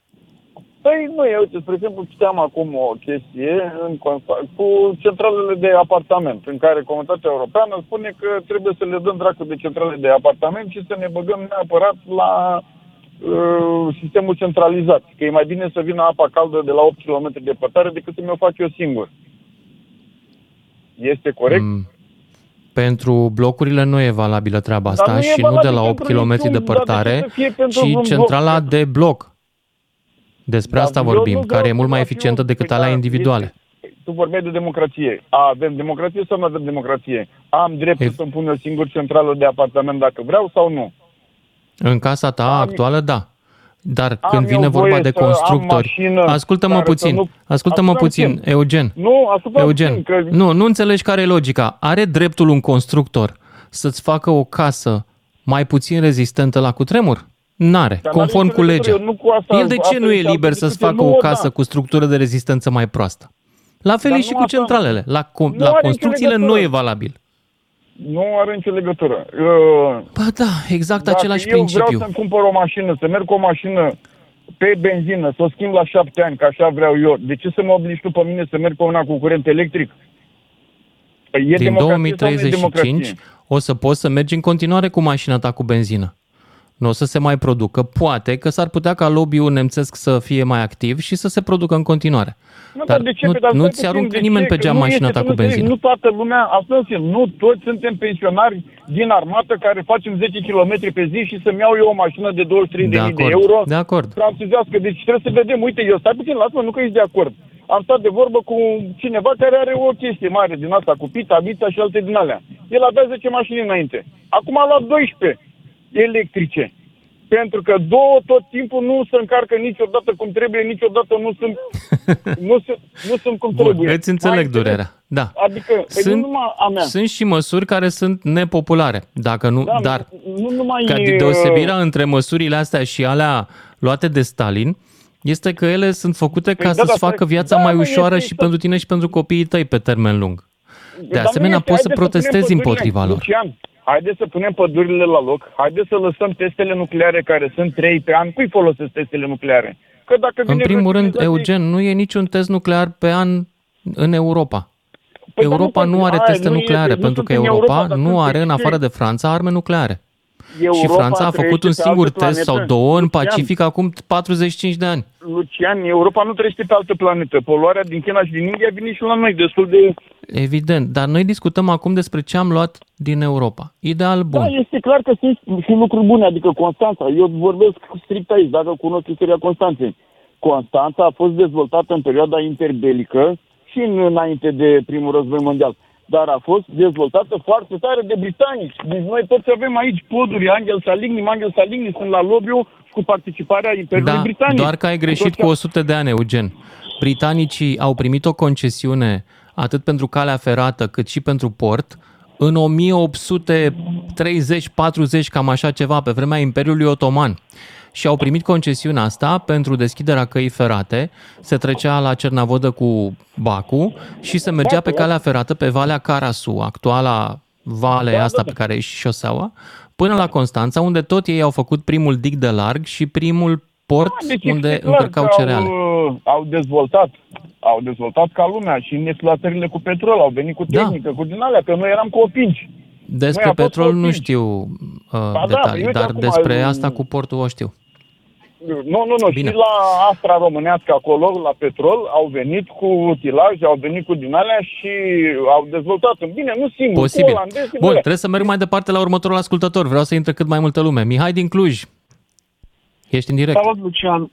Păi nu e, uite, spre exemplu, citeam acum o chestie în consa- cu centralele de apartament, în care Comunitatea Europeană spune că trebuie să le dăm dracu de centrale de apartament și să ne băgăm neapărat la uh, sistemul centralizat. Că e mai bine să vină apa caldă de la 8 km departare decât să mi-o fac eu singur. Este corect? Mm. Pentru blocurile nu e valabilă treaba asta nu e și nu de valabil la 8 pentru km niciun- departare, dar de ce să fie pentru un ci bloc? centrala de bloc. Despre Da, asta eu vorbim, nu vreau care e să mult mai fiu eficientă decât pe alea care individuale. Tu vorbeai de democrație. A, avem democrație sau nu avem democrație? Am dreptul E- să-mi pun eu singur centrală de apartament dacă vreau sau nu? În casa ta Am- actuală, da. Dar Am când eu vine vorba voie de să am constructori, mașină ascultă-mă care să puțin, nu- ascultă-mă Ascultă-mă puțin, puțin. Eugen. Nu, asupra Eugen, puțin, că nu, nu înțelegi care e logica. Are dreptul un constructor să-ți facă o casă mai puțin rezistentă la cutremur? N-are, Dar conform n-are cu nicio legea. legătură, eu nu cu asta- El de ce asta nu e este liber altă să-ți discuție. facă Nu, o da. casă cu structură de rezistență mai proastă? La fel Dar e și nu cu asta- centralele. La, co- Nu la are nicio construcțiile nu legătură. e valabil. nu are nicio legătură. Uh, Ba da, exact Dacă același eu principiu. vreau să-mi cumpăr o mașină, să merg cu o mașină pe benzină, să o schimb la șapte ani, că așa vreau eu, de ce să mă obligi tu pe mine să merg pe una cu curent electric? Păi e Din democrație sau nu e 2035 democrație? o să poți să mergi în continuare cu mașina ta cu benzină. Nu o să se mai producă. Poate că s-ar putea ca lobby-ul nemțesc să fie mai activ și să se producă în continuare. Nu, Dar de ce? nu, Păi, dar nu stai ți puțin, aruncă de nimeni ce? pe Că geam nu mașina este, ta tu cu nu înțelegi, benzină. Nu toată lumea, asta nu toți suntem pensionari din armată care facem 10 km pe zi și să-mi iau eu o mașină de 23.000 De de, acord, de euro de acord. franțuzească. Deci trebuie să vedem, uite, eu stai puțin, lasă-mă, nu că ești de acord. Am stat de vorbă cu cineva care are o chestie mare din asta, cu Pita, Vita și alte din alea. El avea 10 mașini înainte. Acum a luat 12 electrice. Pentru că două tot timpul nu se încarcă niciodată cum trebuie, niciodată nu sunt, nu sunt, nu sunt cum Bun, trebuie. îți înțeleg Mai înțeleg? durerea. Da. Adică, sunt, Sunt, nu numai a mea. sunt și măsuri care sunt nepopulare, dacă nu, Da, dar nu numai ca e, deosebirea între măsurile astea și alea luate de Stalin este că ele sunt făcute ca Păi da, să-ți dar facă stai- viața da, mai mă, ușoară este și să- pentru tine și pentru copiii tăi pe termen lung. De Dar nu asemenea, este, poți să haideți protestezi punem pădurile, împotriva lor. Lucian, haideți să punem pădurile la loc, haideți să lăsăm testele nucleare care sunt trei pe an. Cui folosesc testele nucleare? Că dacă În vine primul vreo rând, civilizație- Eugen, nu e niciun test nuclear pe an în Europa. Păi, dar Europa nu nu are poate- teste aia nu nucleare, este, nu pentru că sunt în Europa Europa, dar nu sunt are, în pe afară ce? de Franța, arme nucleare. Și Europa Franța a făcut trăiește un pe singur altă test sau planetă. două în Lucian, Pacific acum 45 de ani. Lucian, Europa nu trăiește pe altă planetă. Poluarea din China și din India vine și la noi destul de... Evident, dar noi discutăm acum despre ce am luat din Europa. Ideal bun. Da, este clar că sunt și lucruri bune, adică Constanța. Eu vorbesc strict aici, dacă cunosc istoria Constanței. Constanța a fost dezvoltată în perioada interbelică și în- înainte de primul război mondial. Dar a fost dezvoltată foarte tare de britanici. Deci noi toți avem aici poduri, Angel Saligny, Angel Saligny sunt la lobiu cu participarea Imperiului Da, Britanic. doar că ai greșit cu 100 de ani, Eugen. Britanicii au primit o concesiune atât pentru calea ferată cât și pentru port în 1830-40, cam așa ceva, pe vremea Imperiului Otoman. Și au primit concesiunea asta pentru deschiderea căii ferate, se trecea la Cernavodă cu Bacu și se mergea pe calea ferată pe Valea Carasu, actuala vale Da, asta da, pe care e și șoseaua, până la Constanța, unde tot ei au făcut primul dig de larg și primul port Deci unde este clar încărcau că cereale. Au, uh, au dezvoltat, au dezvoltat ca lumea și în exploatările cu petrol, au venit cu Da. tehnică, cu din alea, că noi eram copinci. Despre Noi a fost petrol nu opinci. știu uh, da, detalii, uite dar acum, despre um, asta cu portul o știu. Nu, nu, nu, Bine. și la Astra Românească acolo, la petrol, au venit cu utilaje, au venit cu din alea și au dezvoltat. Bine, nu singur, Posibil. cu olandezi, Bun, bă, trebuie să merg mai departe la următorul ascultător. Vreau să intre cât mai multă lume. Mihai din Cluj. Ești în direct. Salut, Lucian.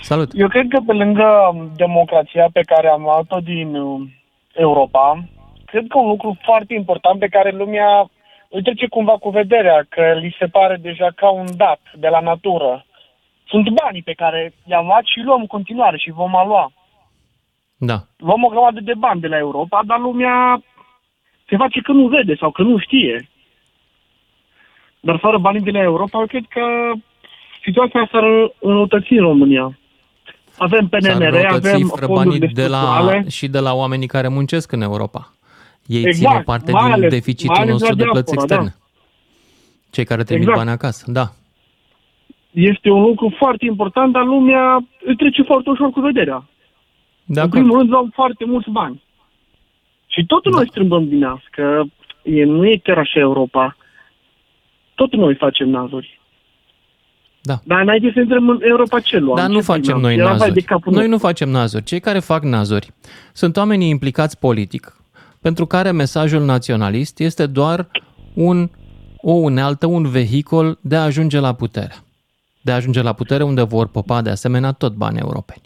Salut. Eu cred că pe lângă um, democrația pe care am luat-o din uh, Europa, cred că un lucru foarte important pe care lumea îl trece cumva cu vederea, că li se pare deja ca un dat de la natură. Sunt banii pe care i-am luat și luăm în continuare și vom mai lua. Da. Luăm o grămadă de bani de la Europa, dar lumea se face că nu vede sau că nu știe. Dar fără banii de la Europa, eu cred că situația s-ar înrăutăți în România. Avem S-ar PNR, înrăutăți avem fără fonduri banii de la, structurale. și de la oamenii care muncesc în Europa. Ei țin Exact, o parte mai din ales- mai deficitul ales nostru la de plăți diaspora, da. externe. Cei care trimit Exact. bani acasă. Da. Este un lucru foarte important, dar lumea îl trece foarte ușor cu vederea. De în acord. primul rând, luăm foarte mulți bani. Și tot Da. noi strâmbăm din nas, că e, nu e chiar așa Europa. Tot noi facem nazuri. Da. Dar înainte să intrăm în Europa, ce luam? Dar Ce nu facem făceam? noi Era vai nazuri. De capul Noi nostru. nu facem nazuri. Cei care fac nazuri sunt oamenii implicați politic, pentru care mesajul naționalist este doar un, o unealtă, un vehicol de a ajunge la putere. De a ajunge la putere unde vor popa de asemenea tot bani europeni.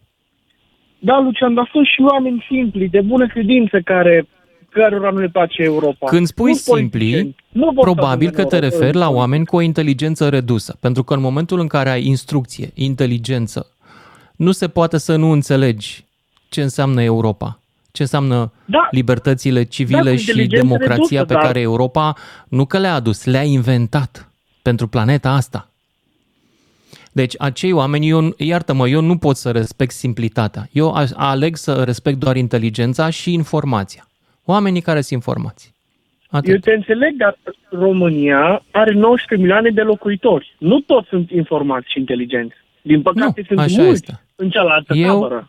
Da, Lucian, dar sunt și oameni simpli, de bună credință, care cărora nu le place Europa. Când spui Nu simpli, politicieni. Nu vor să probabil ajungă că în te Europa. referi la oameni cu o inteligență redusă, pentru că în momentul în care ai instrucție, inteligență, nu se poate să nu înțelegi ce înseamnă Europa, ce înseamnă Da. libertățile Da, civile cu și inteligență democrația redusă, pe dar- care Europa nu că le-a adus, le-a inventat pentru planeta asta. Deci acei oameni, eu, iartă-mă, eu nu pot să respect simplitatea. Eu a- aleg să respect doar inteligența și informația. Oamenii care sunt informați. Atât. Eu te înțeleg, dar România are 19 milioane de locuitori. Nu toți sunt informați și inteligenți. Din păcate Nu, sunt așa mulți este. în cealaltă Eu- tabără.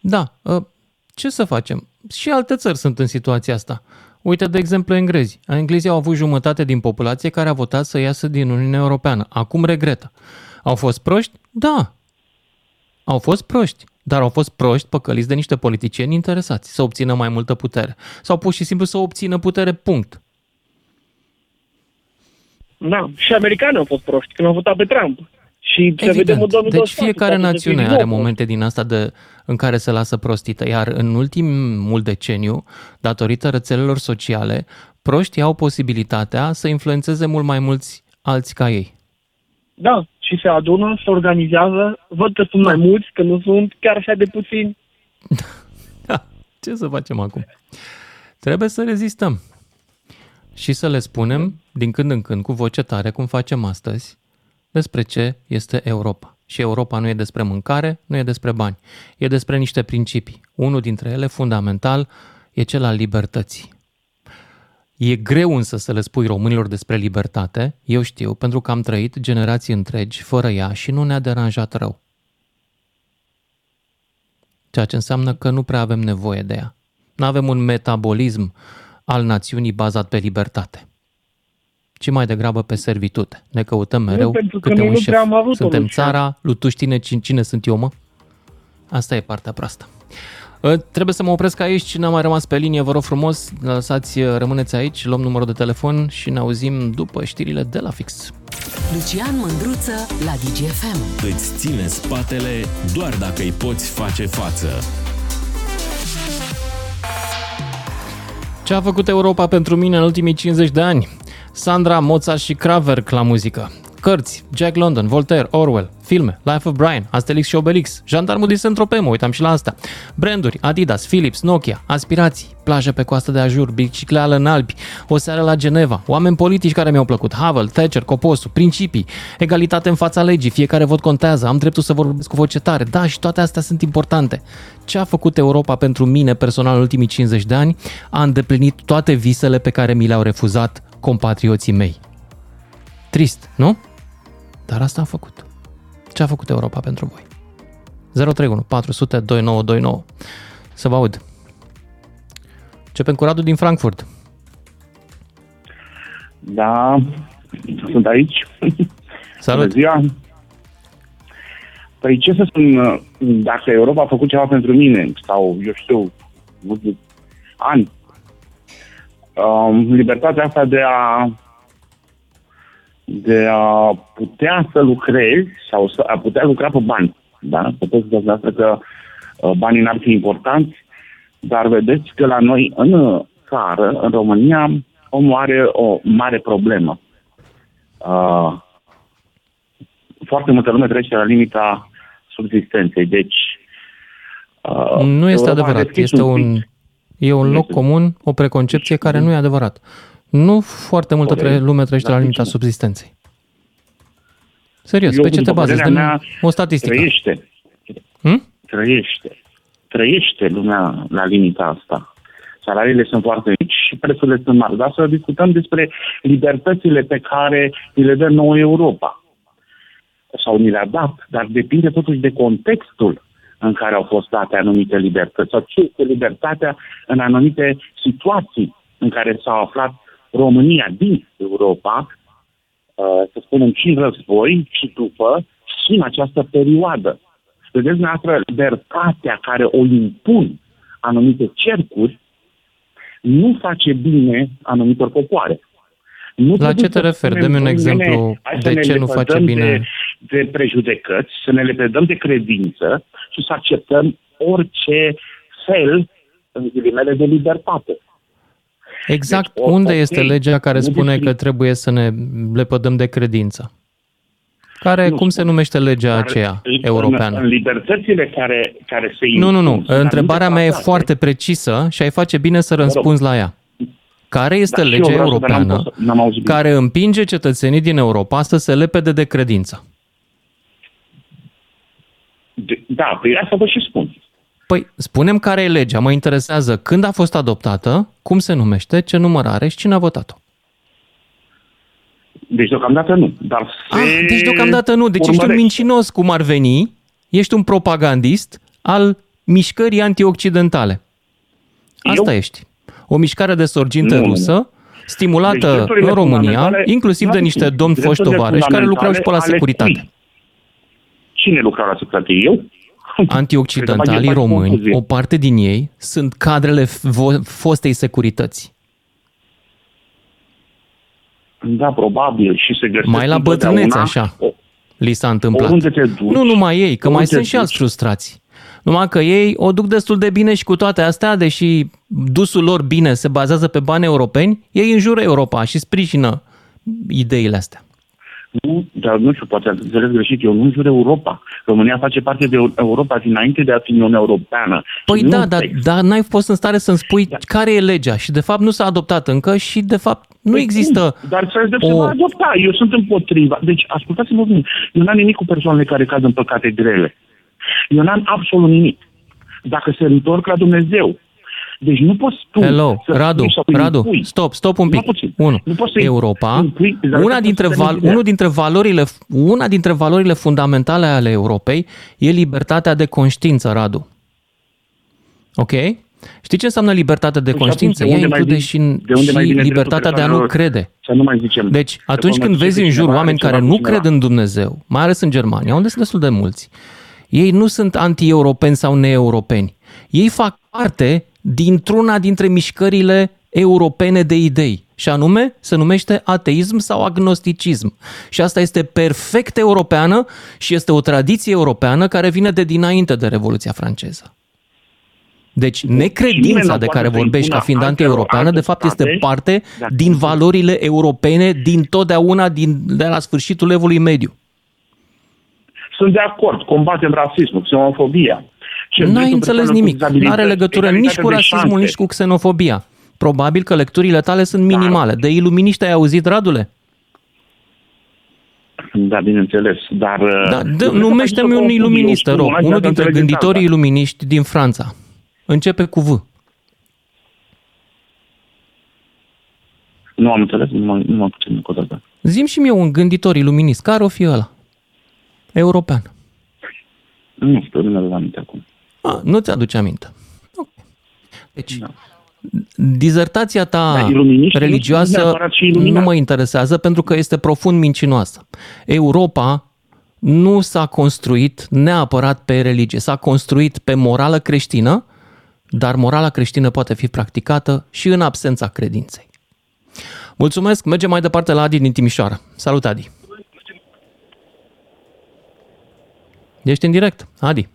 Da, ă, ce să facem? Și alte țări sunt în situația asta. Uite, de exemplu, englezii. Englezii au avut jumătate din populație care a votat să iasă din Uniunea Europeană. Acum regretă. Au fost proști? Da. Au fost proști. Dar au fost proști păcăliți de niște politicieni interesați să obțină mai multă putere. Sau pur și simplu să obțină putere, punct. Da, și americanii au fost proști când au votat pe Trump. Și să vedem în Evident. 2024. Deci fiecare poate să fie națiune din nou are prost. momente din asta de, în care se lasă prostită, iar în ultimul deceniu, datorită rețelelor sociale, proștii au posibilitatea să influențeze mult mai mulți alți ca ei. Da, și se adună, se organizează, văd că sunt mai mulți, că nu sunt chiar așa de puțini. Da, ce să facem acum? Trebuie să rezistăm și să le spunem din când în când cu voce tare, cum facem astăzi, despre ce este Europa. Și Europa nu e despre mâncare, nu e despre bani, e despre niște principii. Unul dintre ele, fundamental, e cel al libertății. E greu însă să le spui românilor despre libertate, eu știu, pentru că am trăit generații întregi fără ea și nu ne-a deranjat rău. Ceea ce înseamnă că nu prea avem nevoie de ea. Nu avem un metabolism al națiunii bazat pe libertate, ci mai degrabă pe servitute. Ne căutăm mereu pentru că câte noi un nu șef. prea am avut-o, Suntem Lucian. țara, lui tu știi cine, cine sunt eu, mă? Asta e partea proastă. Uh, Trebuie să mă opresc aici, cine a mai rămas pe linie, vă rog frumos, lăsați, uh, rămâneți aici, luăm numărul de telefon și ne auzim după știrile de la fix. Lucian Mândruță la DGFM. Îți ține spatele doar dacă îi poți face față. Ce a făcut Europa pentru mine în ultimii 50 de ani? Sandra, Mozart și Kraverk la muzică. Cărți, Jack London, Voltaire, Orwell, filme, Life of Brian, Asterix și Obelix, Jandarmul din Saint-Tropez, mă uitam și la asta, branduri, Adidas, Philips, Nokia, aspirații, plajă pe coastă de ajur, bicicleală în Alpi, o seară la Geneva, oameni politici care mi-au plăcut, Havel, Thatcher, Coposu, principii, egalitate în fața legii, fiecare vot contează, am dreptul să vorbesc cu voce tare, da, și toate astea sunt importante. Ce a făcut Europa pentru mine personal în ultimii 50 de ani? A îndeplinit toate visele pe care mi le-au refuzat compatrioții mei. Trist, nu? Dar asta a făcut. Ce a făcut Europa pentru voi? 031 400 2929. Să vă aud. Începem cu Radu din Frankfurt. Da, sunt aici. Salut. Bună ziua. Păi ce să spun, dacă Europa a făcut ceva pentru mine, sau eu știu, ani, um, libertatea asta de a de a putea să lucrezi sau să a putea lucra pe bani. Da? Puteți să asta că uh, banii n-ar fi importanți, dar vedeți că la noi în țară, în România, omul are o mare problemă. Uh, foarte multă lume trece la limita subsistenței, deci uh, nu este Europa adevărat. Este un un, e un loc comun, o preconcepție care nu e adevărat. Nu foarte multă tre- lume trăiește la limita subsistenței. Serios, Eu, pe ce te după bazezi? părerea Dă mea, o statistică. Trăiește. Hm? Trăiește. Trăiește lumea la limita asta. Salariile sunt foarte mici și prețurile sunt mari. Dar să discutăm despre libertățile pe care ni le dă nouă Europa. Sau ni le-a dat, dar depinde totuși de contextul în care au fost date anumite libertăți sau ce este libertatea în anumite situații în care s-a aflat România din Europa, uh, să spunem, și în război și după, și în această perioadă. Vedeți, dumneavoastră, libertatea care o impun anumite cercuri nu face bine anumitor popoare. Nu La trebuie ce te să referi? spunem, Dă-mi un domnule, exemplu hai să de ne ce nu lepădăm face bine. De, de prejudecăți, să ne lepădăm de credință și să acceptăm orice fel, în ghilimele, de libertate. Exact Deci, o- unde ok, este legea care nu spune discri- că trebuie să ne lepădăm de credință? Care, Nu cum se numește legea Dar aceea în- europeană? În libertățile care, care se Nu, nu, nu. impun, sunt Întrebarea anumite mea e tratate. foarte precisă și ai face bine să răspunzi la ea. Care este Da, și eu legea vreau să- dar n-am europeană fost- n-am auzit bine. care împinge cetățenii din Europa să se lepede de credință? De- Da, păi asta vă și spun. Păi, spunem care e legea. Mă interesează când a fost adoptată, cum se numește, ce număr are și cine a votat-o. Deci deocamdată nu. Dar se Ah, deci deocamdată nu. Deci ești un urmărește. mincinos cum ar veni, ești un propagandist al mișcării antioccidentale. Asta Eu? ești. O mișcare de sorgintă Nu, nu, nu. rusă, stimulată Deci drepturile în România, fundamentale- inclusiv de Nu, niște domni foști drepturile tovarăși care lucrau și pe la fundamentale ale securitate. cui? Cine lucra la securitate? Eu? Antioccidentalii Cred că faci români, confuzie. o parte din ei, sunt cadrele vo- fostei securități. Da, probabil. Și se găsesc Mai la bătrânețe, întotdeauna așa. Li s-a întâmplat. Oriunde te duci, Nu numai ei, că mai oriunde sunt te și alți frustrați. Numai că ei o duc destul de bine și cu toate astea, deși dusul lor bine se bazează pe bani europeni, ei înjură Europa și sprijină ideile astea. Nu, dar nu știu, poate ați înțeles greșit. Eu nu jur Europa. România face parte de Europa dinainte de a fi Uniunea Europeană. Păi Și nu da, dar, text. dar n-ai fost în stare să-mi spui care e legea și de fapt nu s-a adoptat încă și de fapt nu Păi există cum? Dar să o... se va adopta. Eu sunt împotriva. Deci, ascultați-mă bine. Eu n-am nimic cu persoanele care cad în păcate grele. Eu n-am absolut nimic. Dacă se întorc la Dumnezeu. Deci nu poți tu Hello, să Radu, spui sau îi Radu, impui. stop, stop un pic. Numai puțin. Unu, Nu poți să-i Europa, impui exact una cum dintre, să val, termini unul dintre valorile, una dintre valorile fundamentale ale Europei e libertatea de conștiință, Radu. Ok? Știi ce înseamnă libertatea de Păi și conștiință? atunci, de Ea unde mai include vin- și, în- de unde mai și vine libertatea dreptul de a nu persoanelor crede. Să nu mai zicem. Deci, să atunci când conviețuie vezi în jur cineva, oameni ceva care cu nu cineva. cred în Dumnezeu, mai ales în Germania, unde sunt destul de mulți, ei nu sunt anti-europeni sau neeuropeni. Ei fac parte dintr-una dintre mișcările europene de idei. Și anume, se numește ateism sau agnosticism. Și asta este perfect europeană și este o tradiție europeană care vine de dinainte de Revoluția franceză. Deci nimeni necredința nu de poate care să vorbești ca impună fiind altelor anti-europeană, alte de fapt este state parte dacă din valorile europene din totdeauna din, de la sfârșitul evului mediu. Sunt de acord, combatem rasismul, xenofobia. Ce N-ai dreptul înțeles persoanelor cu nimic. dizabilități, Nu are legătură nici egalitate cu de rasismul, șanse. nici cu xenofobia. Probabil că lecturile tale sunt minimale. De iluminiști ai auzit, Radule? Da, bineînțeles, dar... Da, uh, dă, eu cred că numește-mi aici un o confuzie, iluminist, te o rog. spun, Unul dacă dintre înțelegeți gânditorii asta. iluminiști din Franța. Începe cu V. Nu am înțeles, nu mă, nu mă pricep încă o dată. Zim și mie un gânditor iluminist. Care o fi ăla? European. Nu știu, nu mi-aduc aminte acum. A, nu ți-aduce aminte. Ok. Deci, da. dizertația ta Da, iluminiști nu religioasă sunt neapărat și nu iluminați. mă interesează pentru că este profund mincinoasă. Europa nu s-a construit neapărat pe religie, s-a construit pe morală creștină, dar morala creștină poate fi practicată și în absența credinței. Mulțumesc, mergem mai departe la Adi din Timișoara. Salut, Adi! Ești în direct, Adi.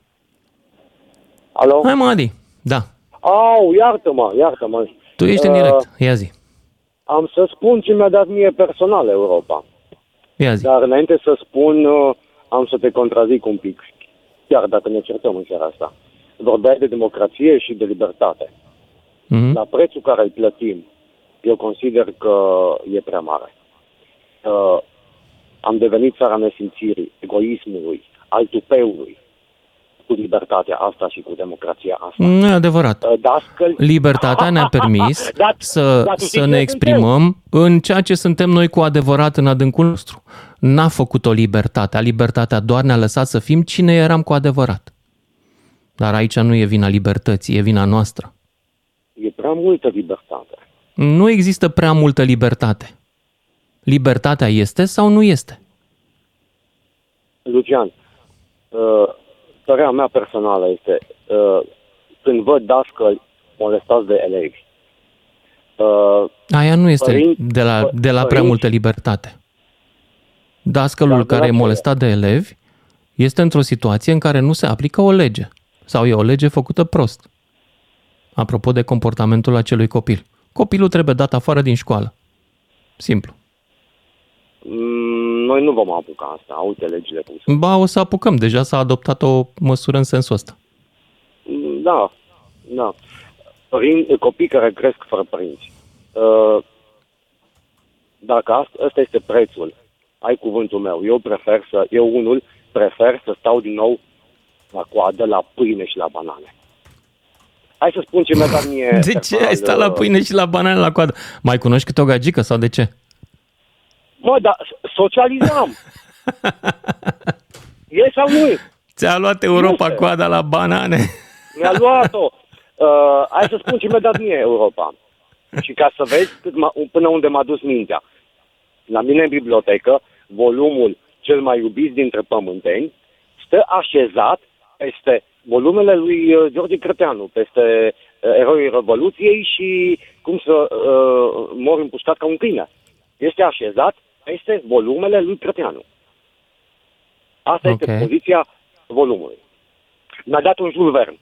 Alo? Hai mă, Adi. Da, Au, iartă-mă, iartă-mă. tu ești în Uh, direct. Ia zi. Am să spun ce mi-a dat mie personal Europa. Ia zi. Dar înainte să spun, uh, am să te contrazic un pic. Chiar dacă ne certăm în seara asta. Vorbeai de democrație și de libertate. Mhm. La prețul care îl plătim, eu consider că e prea mare. Uh, am devenit țara nesimțirii, egoismului, al tupeului, cu libertatea asta și cu democrația asta. Nu e adevărat. Uh, Dascăl... Libertatea ne-a permis Dar- să, dar tu știi să cine ne sunt exprimăm în ceea ce suntem noi cu adevărat în adâncul nostru. N-a făcut-o libertatea. Libertatea doar ne-a lăsat să fim cine eram cu adevărat. Dar aici nu e vina libertății, e vina noastră. E prea multă libertate. Nu există prea multă libertate. Libertatea este sau nu este? Lucian, uh, părerea mea personală este uh, când văd dascăli molestați de elevi, uh, Aia nu este Părinți- de la, pă- de la prea părinți- multă libertate. Dascălul Dar de la care e ce? molestat de elevi este într-o situație în care nu se aplică o lege sau e o lege făcută prost. Apropo de comportamentul acelui copil. Copilul trebuie dat afară din școală. Simplu. mm, noi nu vom apuca asta, uite legile puse. Ba, o să apucăm. Deja s-a adoptat o măsură în sensul ăsta. Mm, Da, da. Părin, copii care cresc fără părinți. Uh, dacă asta, ăsta este prețul, ai cuvântul meu. Eu prefer să, eu unul, prefer să stau din nou la coadă la pâine și la banane. Hai să spun ce mi-a dat mie De ce personal, ai stat la uh, pâine și la banane la coadă? Mai cunoști câte o gagică sau de ce? Mă, dar socializam. e sau nu? Ți-a luat Europa Este. coada la banane. Mi-a luat-o. Uh, hai să spun ce mi-a dat mie Europa. Și ca să vezi cât m-a, până unde m-a dus mintea. La mine în bibliotecă, volumul cel mai iubit dintre pământeni stă așezat peste volumele lui uh, George Creteanu, peste uh, eroii Revoluției și cum să uh, mor împușcat ca un câine. Este așezat peste volumele lui Creteanu. Asta Ok. este poziția volumului. Mi-a dat un Jules Verne.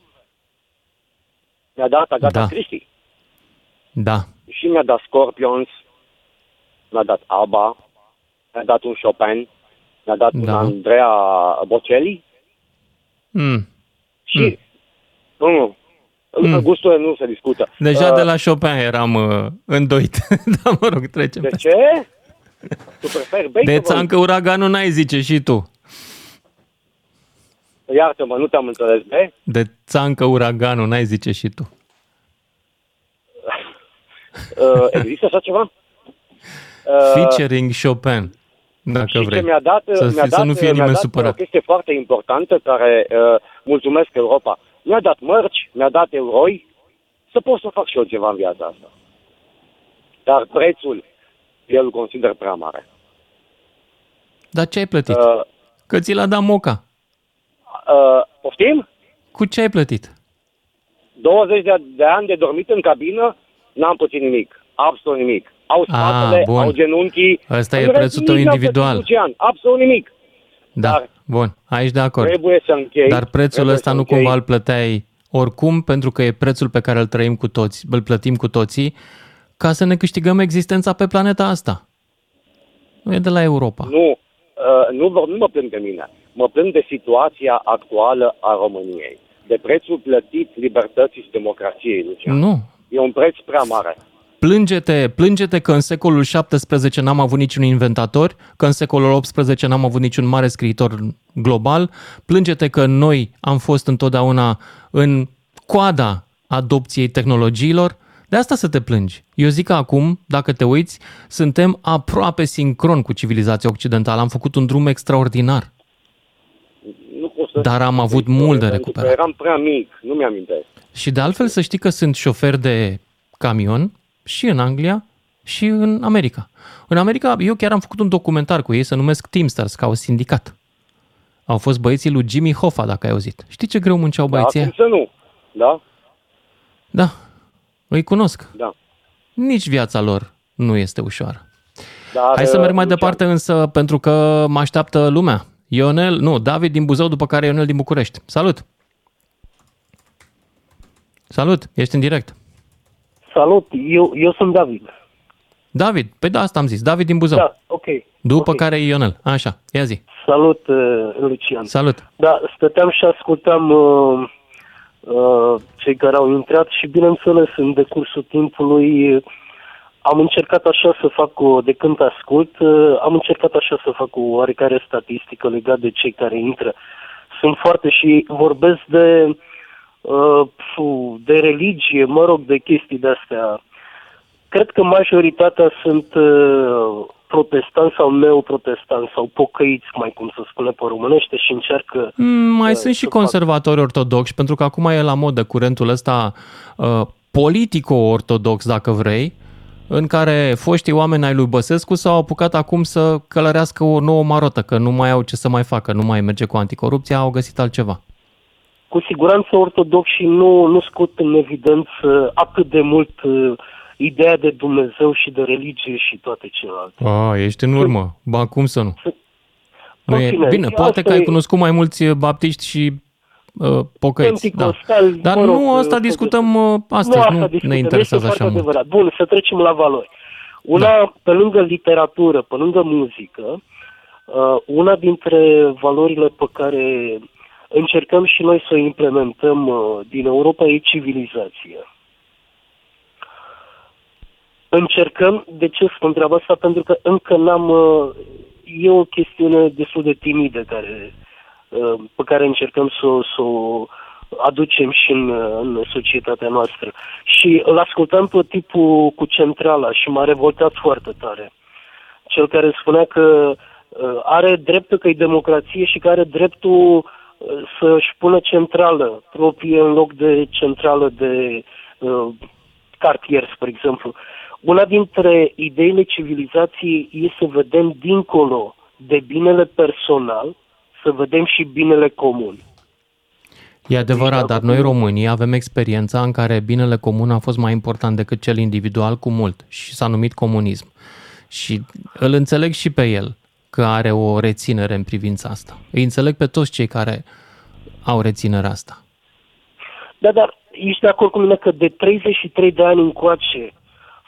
Mi-a dat Agatha Da. Christie. Da. Și mi-a dat Scorpions, mi-a dat ABBA, mi-a dat un Chopin, mi-a dat Da. un Andrea Bocelli Mm. și... Mm. Mm. Gusturile nu se discută. Deja Uh, de la Chopin eram uh, îndoit. Dar mă rog, trecem. De peste. ce? Tu preferi De Beethoven? țancă uraganul n-ai zice și tu. Iartă-mă, nu te-am înțeles, be? De țancă uraganul n-ai zice și tu. Uh, există așa ceva? Uh, Featuring Chopin, dacă și vrei. ce mi-a dat, să, mi-a fi, dat, să nu fie mi-a nimeni dat supărat. o chestie foarte importantă care uh, mulțumesc Europa. Mi-a dat mărci, mi-a dat eroi, să pot să fac și eu ceva în viața asta. Dar prețul, eu îl consider prea mare. Dar ce ai plătit? Uh, Că ți l-a dat Moca. uh, poftim? Cu ce ai plătit? 20 de, de ani de dormit în cabină, n-am pățit nimic. Absolut nimic. Au spatele, bun. au genunchii. Ăsta e În rest, prețul tău nimic n-am individual. plătit, Lucian, absolut nimic. Da, bun, aici de acord. Trebuie să închei. Dar prețul trebuie ăsta să nu închei. cumva îl plăteai oricum, pentru că e prețul pe care îl trăim cu toți, îl plătim cu toții, ca să ne câștigăm existența pe planeta asta. Nu e de la Europa. Nu, uh, nu, vă- nu mă plâng de mine. Mă plâng de situația actuală a României. De prețul plătit libertății și democrației, Lucian. Nu. E un preț prea mare. Plânge-te, plânge-te că în secolul 17 n-am avut niciun inventator, că în secolul 18 n-am avut niciun mare scriitor global, plânge-te că noi am fost întotdeauna în coada adopției tehnologiilor, de asta să te plângi. Eu zic că acum, dacă te uiți, suntem aproape sincron cu civilizația occidentală. Am făcut un drum extraordinar. Nu pot să Dar am avut zic, mult de pentru că recuperat. Eram prea mic, nu mi-amintesc. Și de altfel să știi că sunt șofer de camion și în Anglia și în America. În America, eu chiar am făcut un documentar cu ei, se numesc Teamsters, ca un sindicat. Au fost băieții lui Jimmy Hoffa, dacă ai auzit. Știi ce greu munceau Da, băieții cum ăia? să nu? Da? Da, îi cunosc. Da. Nici viața lor nu este ușoară. Dar, Hai să merg mai uh, departe însă, pentru că mă așteaptă lumea. Ionel, nu, David din Buzău, după care Ionel din București. Salut! Salut, ești în direct. Salut, eu, eu sunt David. David, pe da, asta am zis, David din Buzău. Da, ok. După ok. care Ionel. Așa, ia zi. Salut, uh, Lucian. Salut. Da, stăteam și ascultam uh, uh, cei care au intrat și, bineînțeles, în decursul timpului uh, am încercat așa să fac o, de când ascult, uh, am încercat așa să fac o oarecare statistică legat de cei care intră. Sunt foarte și vorbesc de, uh, fu, de religie, mă rog, de chestii de-astea. Cred că majoritatea sunt uh, protestanți sau neoprotestanți sau pocăiți, mai cum să spune pe românește, și încearcă Mm, Mai uh, sunt și să conservatori ortodoxi, pentru că acum e la modă curentul ăsta uh, politico-ortodox, dacă vrei, în care foștii oameni ai lui Băsescu s-au apucat acum să călărească o nouă marotă, că nu mai au ce să mai facă, nu mai merge cu anticorupția, au găsit altceva. cu siguranță ortodoxii nu, nu scot în evidență atât de mult uh, ideea de Dumnezeu și de religie și toate celelalte. A, ești în urmă. Ba, cum să nu? Nu În e, fine, bine, asta poate că ai e- cunoscut mai mulți baptiști și uh, pocăiți. Da. Penticostali, Dar mă rog, nu asta uh, discutăm uh, astăzi, nu asta nu discutăm, ne interesează este așa foarte mult. adevărat. Bun, să trecem la valori. Una, da. pe lângă literatură, pe lângă muzică, uh, una dintre valorile pe care încercăm și noi să o implementăm uh, din Europa e civilizația. Încercăm, de ce spun treaba asta? Pentru că încă n-am... uh, E o chestiune destul de timidă care, uh, pe care încercăm să, o- să o aducem și în, uh, în societatea noastră. Și îl ascultam pe tipul cu centrala și m-a revoltat foarte tare. Cel care spunea că uh, are dreptul că e democrație și că are dreptul uh, să-și pună centrală proprie în loc de centrală de uh, cartier, spre exemplu. Una dintre ideile civilizației e să vedem dincolo de binele personal, să vedem și binele comun. E adevărat, dar noi românii avem experiența în care binele comun a fost mai important decât cel individual cu mult și s-a numit comunism. Și îl înțeleg și pe el că are o reținere în privința asta. Îi înțeleg pe toți cei care au reținerea asta. Da, dar ești de acord cu mine că de 33 de ani încoace,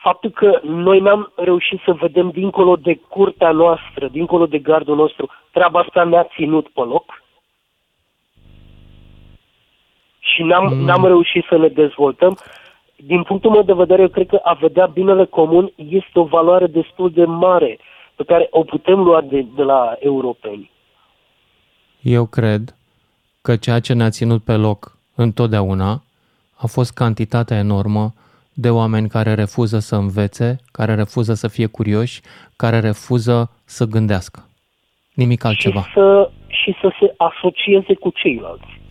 faptul că noi n-am reușit să vedem dincolo de curtea noastră, dincolo de gardul nostru, treaba asta ne-a ținut pe loc? Și n-am, mm. n-am reușit să ne dezvoltăm. Din punctul meu de vedere, eu cred că a vedea binele comun este o valoare destul de mare pe care o putem lua de, de la europeni. Eu cred că ceea ce ne-a ținut pe loc întotdeauna a fost cantitatea enormă de oameni care refuză să învețe, care refuză să fie curioși, care refuză să gândească. Nimic altceva. Și să, și să se asocieze cu ceilalți.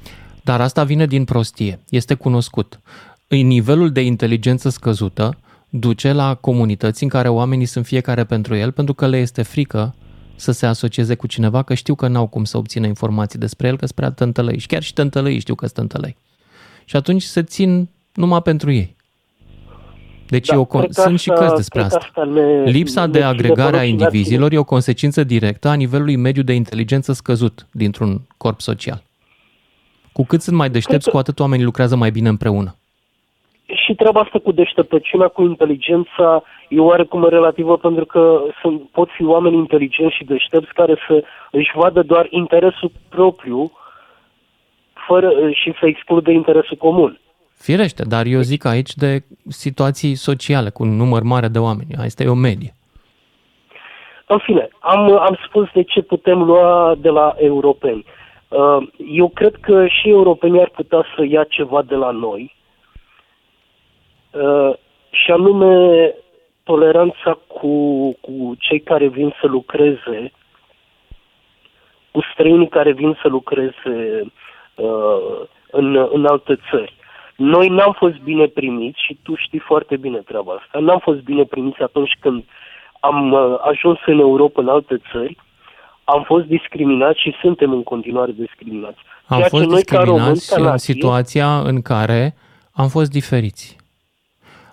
Dar asta vine din prostie. Este cunoscut. În nivelul de inteligență scăzută duce la comunități în care oamenii sunt fiecare pentru el pentru că le este frică să se asocieze cu cineva, că știu că n-au cum să obțină informații despre el, că sunt prea tântălăi. Și chiar și tântălăi știu că sunt tântălăi. Și atunci se țin numai pentru ei. Deci Da, eu con- cred că sunt și asta- cărți despre cred că asta. asta ne- Lipsa ne de ține agregare a pe loc și ne-a indivizilor e o consecință directă a nivelului mediu de inteligență scăzut dintr-un corp social. Cu cât sunt mai deștepți, cu atât oamenii lucrează mai bine împreună. Și treaba asta cu deșteptăciunea, cu inteligența, e oarecum relativă pentru că sunt, pot fi oameni inteligenți și deștepți care să își vadă doar interesul propriu fără, și să excludă interesul comun. Firește, dar eu zic aici de situații sociale, cu un număr mare de oameni. Asta e o medie. În fine, am, am spus de ce putem lua de la europeni. Uh, Eu cred că și europenii ar putea să ia ceva de la noi, uh, și anume toleranța cu, cu cei care vin să lucreze, cu străinii care vin să lucreze uh, în, în alte țări. Noi n-am fost bine primiți și tu știi foarte bine treaba asta. N-am fost bine primiți atunci când am uh, ajuns în Europa, în alte țări, am fost discriminați și suntem în continuare discriminați. Am Ceea fost ce noi, ca români, discriminați ca în nație, situația în care am fost diferiți.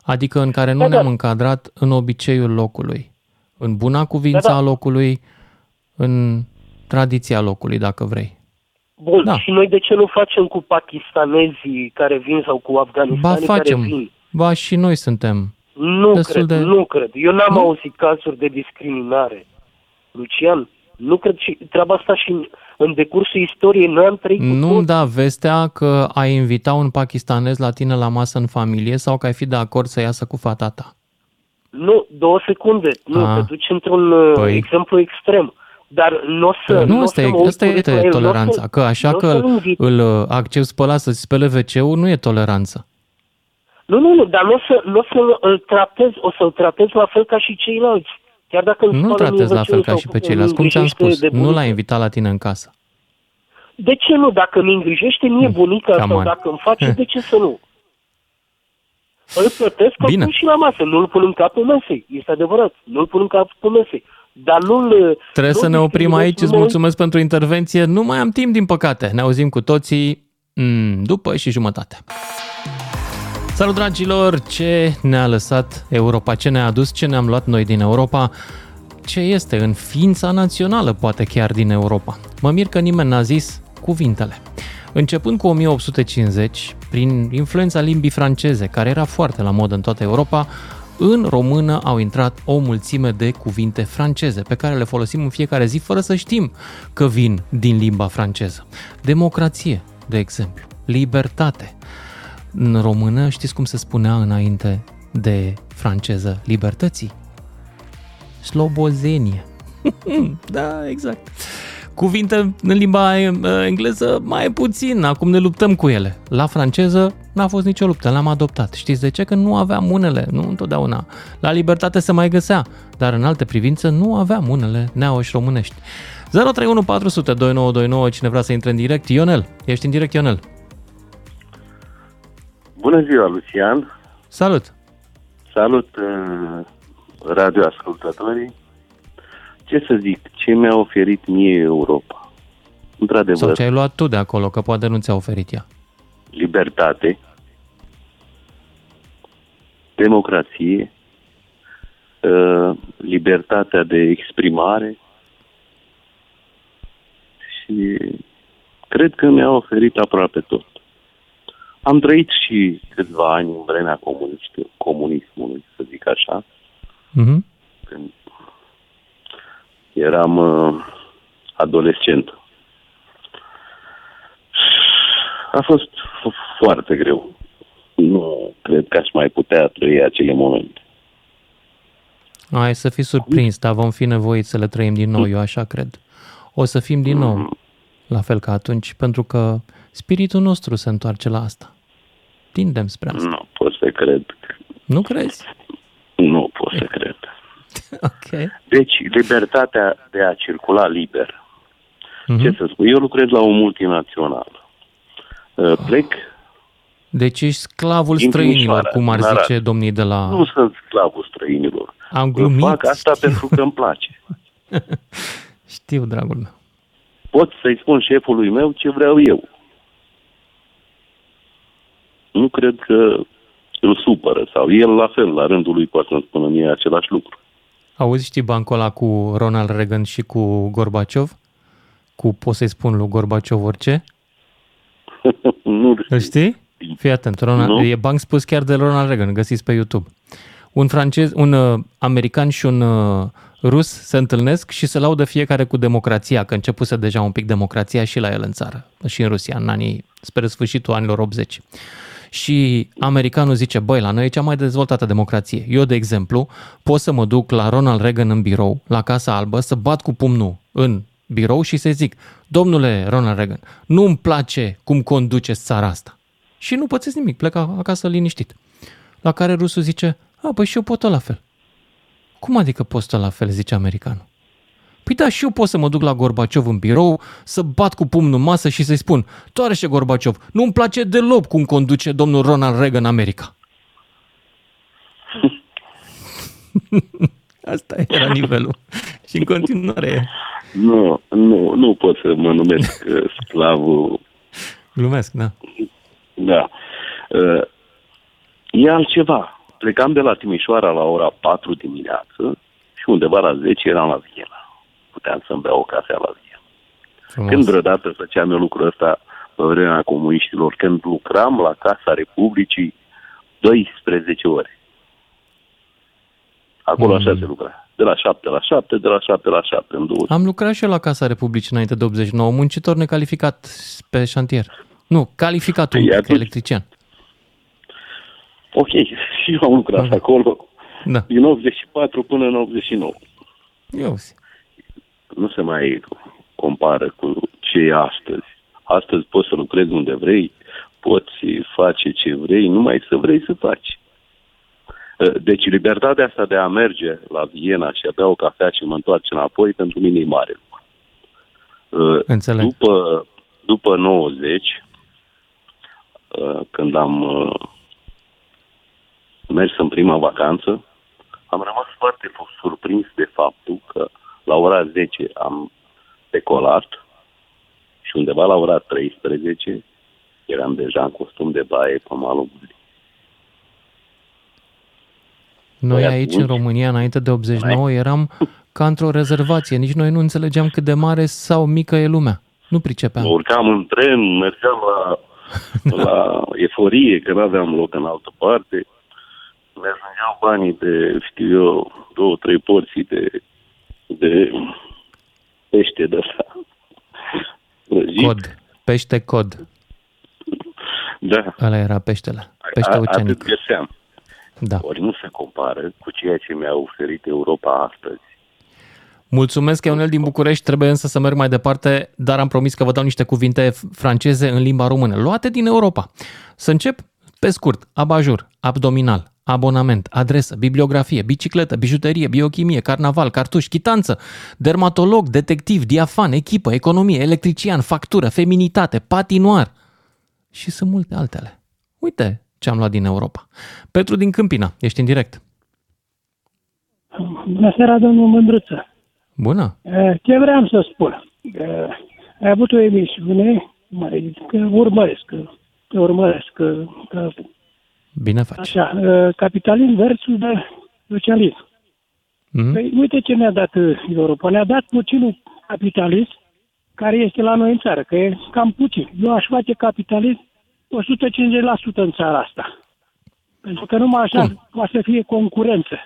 Adică în care nu Da, da. ne-am încadrat în obiceiul locului, în buna cuvință Da, da. a locului, în tradiția locului, dacă vrei. Bun, Da. și noi de ce nu facem cu pakistanezii care vin sau cu Ba afganistanii care facem, vin? ba și noi suntem. Nu destul cred, de- nu cred. Eu n-am Nu? auzit cazuri de discriminare. Lucian, nu cred și treaba asta și în, în decursul istoriei noi am trăit cu Nu-mi da vestea că ai invita un pakistanez la tine la masă în familie sau că ai fi de acord să iasă cu fata ta. Nu, două secunde. Nu, Ah. te duci într-un uh, Păi. exemplu extrem. Dar nu o să... nu, o asta să e, mă uit asta e urât la el, n-o să- toleranța. Că așa n-o că să-l îl, invit. îl uh, accept spălat să-ți spele wc nu e toleranță. Nu, nu, nu, dar nu o să, nu o să îl tratez, o să-l tratez la fel ca și ceilalți. Chiar dacă îmi Nu spală mie tratezi la WC-ul fel ca sau și pe îmi ceilalți. Cum ți-am îngrijește spus, de nu bunică. l-ai invitat la tine în casă. De ce nu? Dacă mi îngrijește mie bunica Come sau on. dacă îmi face, de ce să nu? Îl plătesc, îl Bine. pun și la masă, nu-l pun în capul mesei. Este adevărat, nu-l pun în capul mesei. Dar nu-l... Trebuie nu să ne oprim discriminez, aici. Îți nu mă uit- mulțumesc pentru intervenție. Nu mai am timp, din păcate. Ne auzim cu toții mm, după și jumătate. Salut, dragilor! Ce ne-a lăsat Europa? Ce ne-a adus? Ce ne-am luat noi din Europa? Ce este în ființa națională, poate chiar din Europa? Mă mir că nimeni n-a zis cuvintele. Începând cu 1850, prin influența limbii franceze, care era foarte la modă în toată Europa, în română au intrat o mulțime de cuvinte franceze pe care le folosim în fiecare zi fără să știm că vin din limba franceză. Democrație, de exemplu, libertate. În română știți cum se spunea înainte de franceză libertății? Slobozenie. da, exact. Cuvinte în limba eh, engleză mai puțin, acum ne luptăm cu ele. La franceză n-a fost nicio luptă, l-am adoptat. Știți de ce? Că nu aveam unele, nu întotdeauna. La libertate se mai găsea, dar în alte privințe nu aveam unele neauși românești. 031 400 2929, cine vrea să intre în direct, Ionel, ești în direct, Ionel. Bună ziua, Lucian! Salut! Salut, uh, radioascultătorii! Ce să zic, ce mi-a oferit mie Europa? Într-adevăr, Sau ce ai luat tu de acolo, că poate nu ți-a oferit ea. libertate, democrație, uh, libertatea de exprimare și cred că mi-a oferit aproape tot. Am trăit și câțiva ani în vremea comuniști- comunismului, să zic așa, Mhm. când eram uh, adolescent. A fost f- foarte greu. Nu cred că aș mai putea trăi acele momente. Ai să fii surprins, dar vom fi nevoiți să le trăim din nou, eu așa cred. O să fim din nou la fel ca atunci, pentru că spiritul nostru se întoarce la asta. Tindem spre asta. Nu pot să cred. Nu crezi? Nu pot să cred. Ok. Deci, libertatea de a circula liber. Mhm. Ce să spun? Eu lucrez la o multinațională. Uh, Plec, Deci ești sclavul Din străinilor, Timișoara, cum ar din Arad. zice domnii de la... nu sunt sclavul străinilor. Am glumit. Fac asta pentru că îmi place. Știu, dragul meu. Pot să-i spun șefului meu ce vreau eu. Nu cred că îl supără sau el la fel, la rândul lui poate să-mi spună mie același lucru. Auzi, știi bancul ăla cu Ronald Reagan și cu Gorbaciov? Cu pot să-i spun lui Gorbaciov orice? Nu Îl știi? Fii atent, Ronald, Nu. e banc spus chiar de Ronald Reagan, găsiți pe YouTube. Un francez, un uh, american și un uh, rus se întâlnesc și se laudă fiecare cu democrația, că începuse deja un pic democrația și la el în țară, și în Rusia, în anii, spre sfârșitul anilor 80. Și americanul zice, băi, la noi e cea mai dezvoltată democrație. Eu, de exemplu, pot să mă duc la Ronald Reagan în birou, la Casa Albă, să bat cu pumnul în birou și să zic, domnule Ronald Reagan, nu-mi place cum conduceți țara asta. Și nu pățesc nimic, plec acasă liniștit. La care rusul zice, a, păi și eu pot tot la fel. Cum adică poți tot la fel, zice americanul. Păi da, și eu pot să mă duc la Gorbaciov în birou, să bat cu pumnul în masă și să-i spun, toarește Gorbaciov, nu-mi place deloc cum conduce domnul Ronald Reagan America. Asta era nivelul. Și în continuare e. Nu, nu, nu pot să mă numesc uh, sclavul. Glumesc, da. Da. Uh, E altceva. Plecam de la Timișoara la ora 4 dimineață și undeva la 10 eram la Viena. Puteam să-mi beau o cafea la Viena. Frumos. Când vreodată făceam eu lucrul ăsta pe vremea comuniștilor, când lucram la Casa Republicii 12 ore. Acolo Mm. așa se lucra. De la 7 la 7, de la 7 la 7, în două. Am lucrat și eu la Casa Republicii înainte de 89, muncitor necalificat pe șantier. Nu, calificat un Păi, pic, atunci- electrician. Ok, și eu am lucrat acolo Da. din 84 până în 89. Eu Nu se mai compară cu ce e astăzi. Astăzi poți să lucrezi unde vrei, poți face ce vrei, numai să vrei să faci. Deci libertatea asta de a merge la Viena și a bea o cafea și mă întoarce înapoi, pentru mine e mare lucru. Înțeleg. După, după 90, uh, când am uh, mers în prima vacanță, am rămas foarte surprins de faptul că la ora 10 am decolat și undeva la ora 13 eram deja în costum de baie pe malul Mării. Noi Păi aici, atunci- în România, înainte de 89, eram ca într-o rezervație. Nici noi nu înțelegeam cât de mare sau mică e lumea. Nu pricepeam. Urcam în tren, mergeam la, la eforie, că nu aveam loc în altă parte. Mi ajungeau banii de, știu eu, două, trei porții de, de pește de ăsta. Prăjit. Cod. Pește cod. Da. Ăla era peștele. Pește A- oceanic. Atât găseam. Da. Ori nu se compară cu ceea ce mi-a oferit Europa astăzi. Mulțumesc, Ionel din București. Trebuie însă să merg mai departe, dar am promis că vă dau niște cuvinte f- franceze în limba română, luate din Europa. Să încep pe scurt. Abajur, abdominal, abonament, adresă, bibliografie, bicicletă, bijuterie, biochimie, carnaval, cartuș, chitanță, dermatolog, detectiv, diafan, echipă, economie, electrician, factură, feminitate, patinoar și sunt multe altele. Uite ce am luat din Europa. Petru din Câmpina, ești în direct. Bună seara, domnul Mândruță. Bună! Eh, Ce vreau să spun? Eh, Ai avut o emisiune, mai, că urmăresc, că, că urmăresc, că, că Bine faci. așa, eh, capitalism versus de socialism. Mhm. Păi, uite ce ne-a dat eh, Europa. Ne-a dat puținul capitalism care este la noi în țară, că e cam puțin. Eu aș face capitalism 150% în țara asta. Pentru că numai așa poate să fie concurență.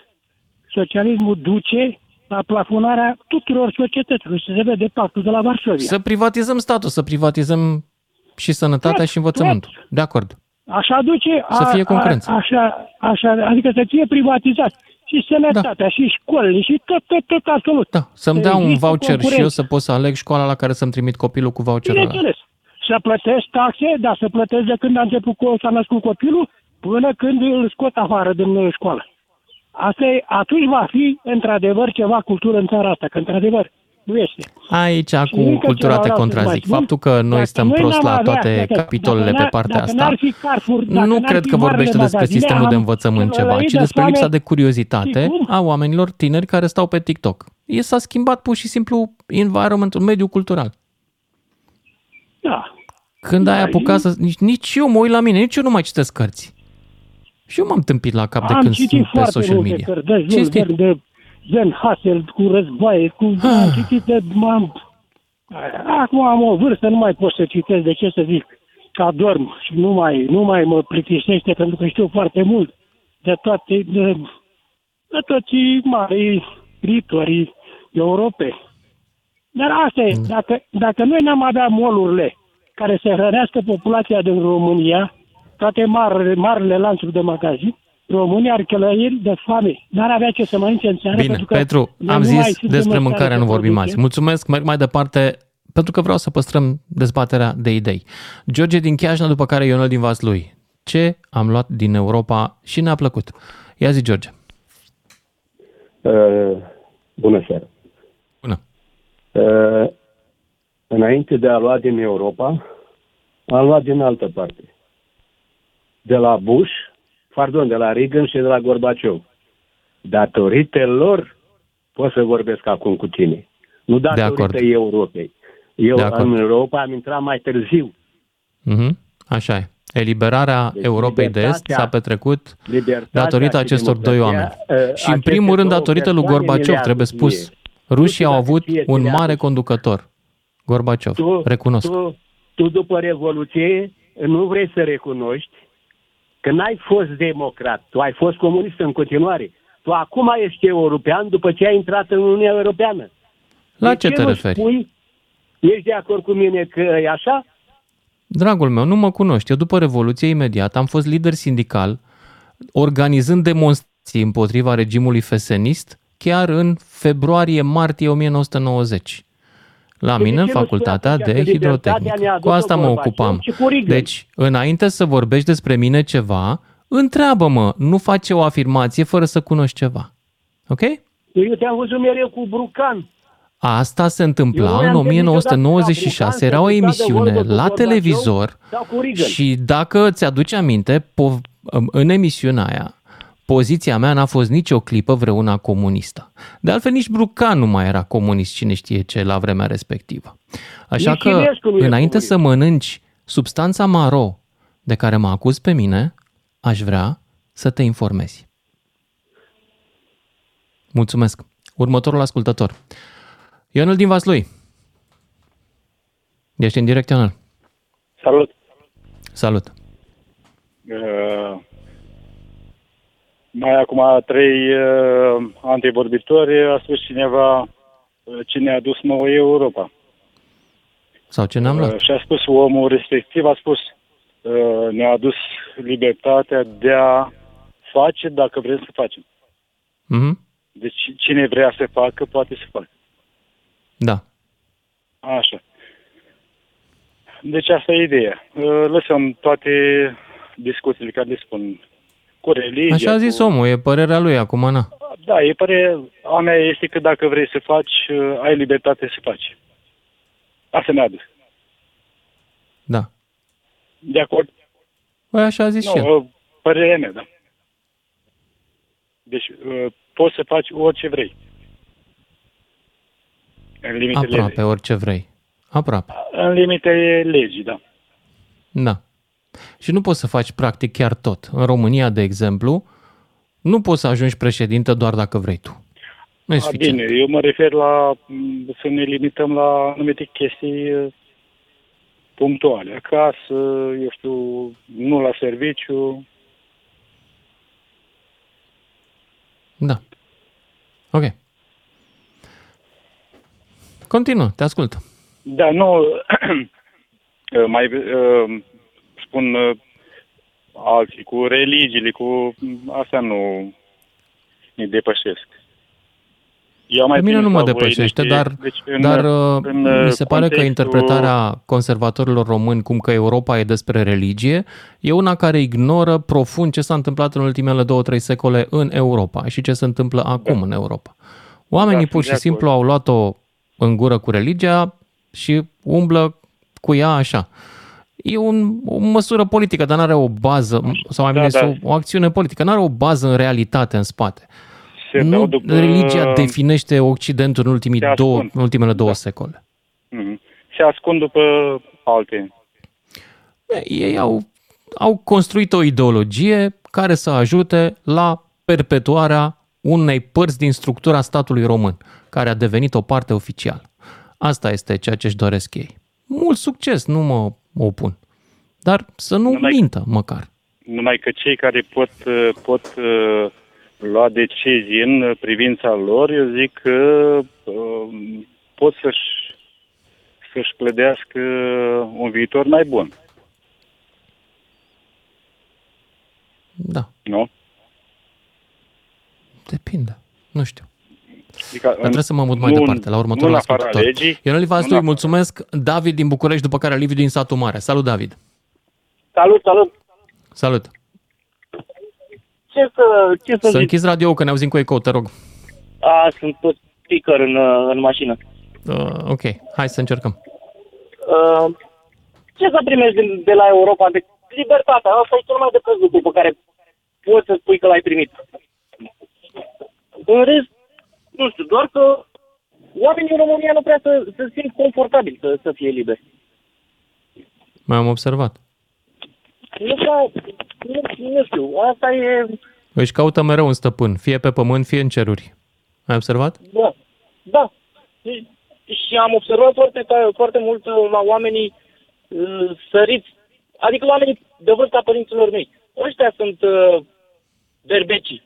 Socialismul duce la plafonarea tuturor societăților. Și se vede pactul de la Varsovia. Să privatizăm statul, să privatizăm și sănătatea și învățământul. De acord. Așa duce... Să fie concurență. A, așa, așa, adică să fie privatizat. Și sănătatea, da. și școlile, și tot, tot, tot, absolut. Da, să-mi Să dea un existe voucher și eu concurență. să pot să aleg școala la care să-mi trimit copilul cu voucherul ăla. Bineînțeles. Să plătesc taxe, dar să plătesc de când a început cu s-a născut copilul până când îl scot afară din uh, școală. Asta e, atunci va fi, într-adevăr, ceva cultură în țara asta, că, într-adevăr, nu este. Aici, Și cu încă cultura ceva te vreau să contrazic. mai spun. Faptul că noi Dacă stăm noi prost n-am la avea- toate dacă- capitolele dacă pe n-ar- partea dacă asta, n-ar fi Carrefour, dacă nu n-ar cred fi că vorbește marile despre magazine, sistemul de am învățământ ceva, răit ci de despre foame. lipsa de curiozitate Și cum? a oamenilor tineri care stau pe TikTok. E s-a schimbat pur și simplu environmentul, mediul cultural. Da. Când ai apucat să... Nici, nici eu mă uit la mine, nici eu nu mai citesc cărți. Și eu m-am tâmpit la cap de am când citit sunt pe foarte social multe media. cărți, de Cinstit. Jules Verne, de Zen Hassel, cu războaie, cu... am citit de... M-am... Acum am o vârstă, nu mai pot să citesc, de ce să zic. că adorm și nu mai, nu mai mă plictisește pentru că știu foarte mult de toate, de, de toți mari scritorii europeni. Dar asta e, dacă, dacă noi n-am avea molurile care să hrănească populația din România, toate marile, marile lanțuri de magazin, România ar chelăiri de foame. N-ar avea ce să mănânce în țară. Bine, pentru că Petru, noi am nu mai zis suntem despre în stare mâncare, să nu vorbim producem. azi. Mulțumesc, merg mai departe pentru că vreau să păstrăm dezbaterea de idei. George din Chiajna, după care Ionel din Vaslui. Ce am luat din Europa și ne-a plăcut? Ia zi, George. Uh, bună seara. Bună. Uh, înainte de a lua din Europa, am luat din altă parte. De la Bush, pardon, de la Reagan și de la Gorbaciov. Datorită lor pot să vorbesc acum cu tine. Nu acord. datorită Europei. Eu De acord. în Europa am intrat mai târziu. Mhm. Așa e. Eliberarea Deci Europei de Est libertatea- s-a petrecut Libertatea datorită și acestor doi oameni. democrația, uh, Și în aceste primul rând două datorită lui persoane Gorbaciov, ne le-a trebuie adus spus. mie. Rușii au avut ție ți un le-a mare adus. conducător. Gorbaciov, Tu, recunosc. Tu, tu după Revoluție nu vrei să recunoști că n-ai fost democrat, tu ai fost comunist în continuare. Tu acum ești european după ce ai intrat în Uniunea Europeană. La de ce te nu referi? Spui, ești de acord cu mine că e așa? Dragul meu, nu mă cunoști. Eu după Revoluție imediat am fost lider sindical organizând demonstrații împotriva regimului fesenist chiar în februarie-martie 1990. La De mine, ce în nu spui facultatea atunci de că libertatea hidrotehnică. ne-a Cu adus-o asta mă Gorbaciov ocupam. și cu Reagan? Deci, înainte să vorbești despre mine ceva, întreabă-mă, nu face o afirmație fără să cunoști ceva. Ok? Eu te-am văzut mereu cu Brucan. Asta se Eu întâmpla nu în i-am întâlnit niciodată 1996, la era o Brucan să emisiune discute de la vorbă cu televizor Gorbaciov sau cu Reagan. și dacă ți-aduce aminte, po- în emisiunea aia, poziția mea n-a fost nici o clipă vreuna comunistă. De altfel, nici Brucan nu mai era comunist, cine știe ce, la vremea respectivă. Așa Nici că, Iliescu nu e înainte comunist. să mănânci substanța maro de care mă acuz pe mine, aș vrea să te informezi. Mulțumesc. Următorul ascultător. Ionel din Vaslui. Ești în direct, Ionel. Salut! Salut. Uh, mai acum trei uh, antevorbitori a spus cineva uh, cine a dus nouă Europa. Sau ce n-am luat? Uh, și a spus omul respectiv, a spus uh, ne-a adus libertatea de a face dacă vrem să facem. Mhm. Deci cine vrea să facă, poate să facă. Da. Așa. Deci asta e ideea. Uh, Lăsăm toate discuțiile care le spun cu religia. Așa a zis cu... omul, e părerea lui acum, na. Da, e pare... A mea este că dacă vrei să faci, uh, ai libertate să faci. Asta ne-a adus. Da. De acord? Păi așa a zis nu, și el. uh, părerea mea, da. Deci uh, poți să faci orice vrei. În limitele, Aproape orice vrei. Aproape. în limitele legii, da. Da. Și nu poți să faci practic chiar tot. În România, de exemplu, nu poți să ajungi președinte doar dacă vrei tu. Nu e A, suficient. bine, eu mă refer la m, să ne limităm la anumite chestii uh, punctuale. Acasă, eu știu, nu la serviciu. Da. Ok. Continuă, te ascult. Da, nu, uh, mai uh, spun uh, alții, cu religiile, cu asta nu ne depășesc. Eu am mai Pe mine prins nu mă la voi depășește, niște- dar, deci în- dar uh, în, mi uh, se pare că contextul- interpretarea conservatorilor români cum că Europa e despre religie e una care ignoră profund ce s-a întâmplat în ultimele două, trei secole în Europa și ce se întâmplă acum în Europa. Oamenii Da, pur sunt și de simplu au luat-o în gură cu religia și umblă cu ea așa. E un, o măsură politică, dar nu are o bază, sau mai Da, bine da. o, o acțiune politică, nu are o bază în realitate în spate. Se nu dau după- religia definește Occidentul în, ultimii Se două, ascund. în ultimele două secole. Mhm. Se ascund după alte. Ei au, au construit o ideologie care să ajute la perpetuarea unei părți din structura statului român, care a devenit o parte oficială. Asta este ceea ce își doresc ei. Mult succes, nu mă opun. Dar să nu Numai- mintă măcar. Numai că cei care pot, uh, pot uh, lua decizii în privința lor, eu zic că uh, pot să-și, să-și clădească un viitor mai bun. Da. Nu? Depinde. Nu știu. Adică, Dar trebuie să mă mut mai nu- departe, la următorul nu în afara ascultător. legii, Ionel nu Vaslui, în mulțumesc. David din București, după care Liviu din Satul Mare. Salut, David. Salut, salut. Salut. Ce să, ce să Să zic? închizi radio că ne auzim cu ecou, te rog. A, sunt pe speaker în, uh, în mașină. Uh, ok, hai să încercăm. Uh, ce să primești de, de la Europa? De libertatea. Asta e cel mai de preț lucru pe care poți să spui că l-ai primit. În rest, nu știu, doar că oamenii în România nu prea să, să simt confortabil să, să fie liberi. Mai am observat. Nu prea, nu, nu știu, asta e, Își caută mereu un stăpân, fie pe pământ, fie în ceruri. Ai observat? da, da. Și, și am observat foarte, ta- foarte mult uh, la oamenii uh, săriți, adică oamenii de vârsta părinților mei. Ăștia sunt uh, berbecii.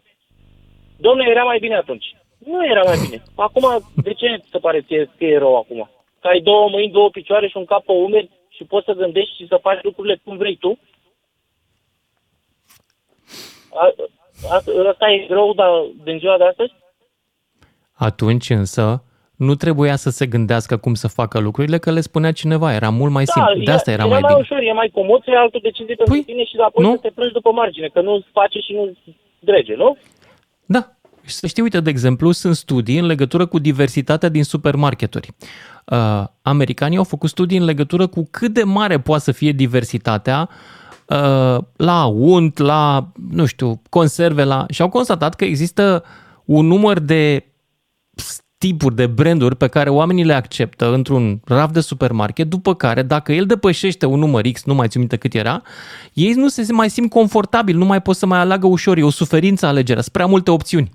Domnule, era mai bine atunci. Nu era mai bine. Acum, de ce se pare ție că e rău acum? Că ai două mâini, două picioare și un cap pe umeri și poți să gândești și să faci lucrurile cum vrei tu? A, a, asta e rău da, din ziua de astăzi? Atunci însă nu trebuia să se gândească cum să facă lucrurile, că le spunea cineva, era mult mai simplu. De asta era mai mai bine. ușor, e mai comod să iei altă decizie pentru tine și apoi nu? să te plângi după margine, că nu-ți face și nu drege, nu? Da. Și să știi, uite, de exemplu, sunt studii în legătură cu diversitatea din supermarketuri. Uh, americanii au făcut studii în legătură cu cât de mare poate să fie diversitatea uh, la unt, la, nu știu, conserve, la... și au constatat că există un număr de tipuri de branduri pe care oamenii le acceptă într-un raf de supermarket, după care, dacă el depășește un număr X, nu mai țin minte cât era, ei nu se mai simt confortabil, nu mai pot să mai aleagă ușor, e o suferință alegerea, sunt prea multe opțiuni.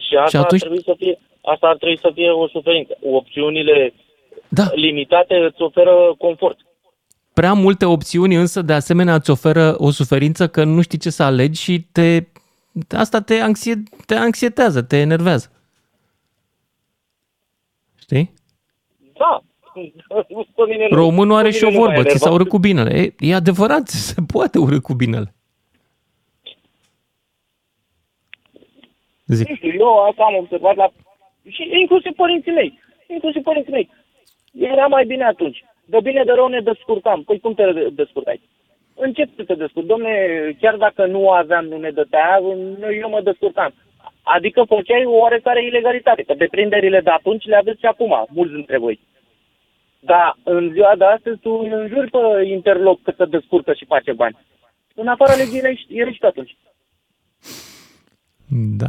Și asta, Și atunci- ar trebui să fie, asta ar trebui să fie o suferință. Opțiunile da. limitate îți oferă confort. Prea multe opțiuni însă de asemenea îți oferă o suferință că nu știi ce să alegi și te, asta te, anxie, te anxietează, te enervează. Știi? Da. Pe mine nu. Românul are Pe și o mine nu m-a vorbă, ți s-a enervat. urât cu binele. E, e adevărat, se poate urât cu binele. Zic. Nu știu, eu asta am observat la... Și inclusiv părinții mei. Inclusiv părinții mei. Era mai bine atunci. De bine de rău ne descurcam. Păi cum te descurcai? Încep să te descurci. Domne, chiar dacă nu aveam, nu ne dătea, eu mă descurcam. Adică făceai o oarecare ilegalitate, că deprinderile de atunci le aveți și acum, mulți dintre voi. Dar în ziua de astăzi tu îl înjuri pe interloc că se descurcă și face bani. În afara legii ești, ești atunci. Da.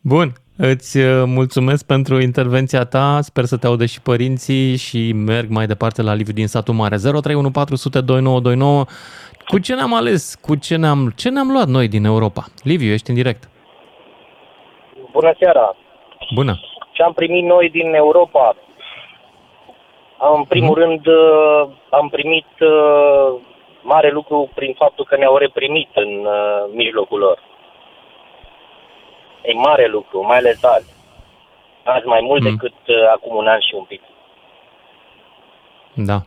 Bun, îți uh, mulțumesc pentru intervenția ta, sper să te audă și părinții și merg mai departe la Liviu din satul mare. 031402929. Cu ce ne-am ales? Cu ce ne-am, ce ne-am luat noi din Europa? Liviu, ești în direct. Bună seara! Bună. Ce am primit noi din Europa? În primul Mhm. rând, uh, am primit uh, mare lucru prin faptul că ne-au reprimit în uh, mijlocul lor. E mare lucru, mai ales azi. Azi mai mult Mhm. decât uh, acum un an și un pic. Da.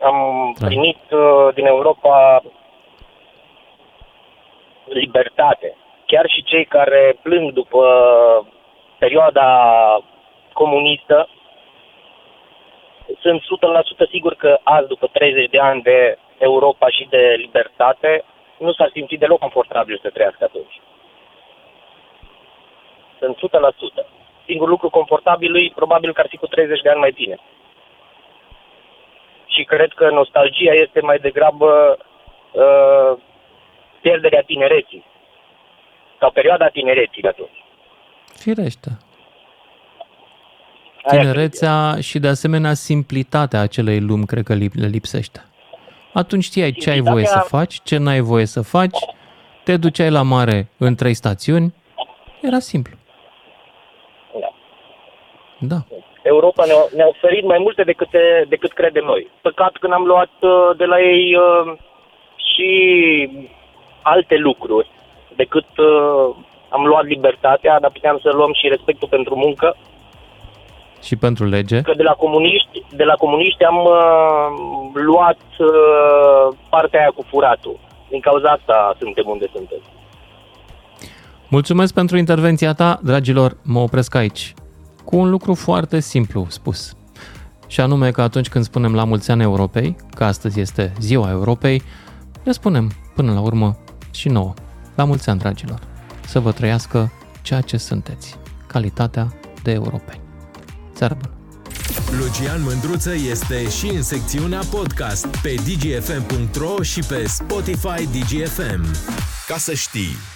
Am Da. primit uh, din Europa libertate. Chiar și cei care plâng după perioada comunistă, sunt 100% sigur că azi, după 30 de ani de Europa și de libertate, nu s-ar simți deloc confortabil să trăiască atunci. Sunt 100%. Singurul lucru confortabil lui, probabil că ar fi cu 30 de ani mai bine. Și cred că nostalgia este mai degrabă uh, pierderea tinereții. Sau perioada tinereții de atunci. Firește. Aia Tinerețea și de asemenea simplitatea acelei lumi cred că lip- le lipsește. Atunci știai ce ai voie să Simplitatea- faci, ce n-ai voie să faci, te duceai la mare în trei stațiuni, era simplu. Da. Da. Europa ne-a, ne-a oferit mai multe decât, decât credem noi. Păcat că n-am luat uh, de la ei uh, și alte lucruri decât uh, am luat libertatea, dar puteam să luăm și respectul pentru muncă. Și pentru lege? Că de la comuniști, de la comuniști am uh, luat uh, partea aia cu furatul. Din cauza asta suntem unde suntem. Mulțumesc pentru intervenția ta, dragilor, mă opresc aici. Cu un lucru foarte simplu spus. Și anume că atunci când spunem la mulți ani Europei, că astăzi este ziua Europei, le spunem până la urmă și nouă. La mulți ani, dragilor! Să vă trăiască ceea ce sunteți. Calitatea de europeni. Seară bună! Lucian Mândruță este și în secțiunea podcast pe dgfm.ro și pe Spotify DGFM. Ca să știi!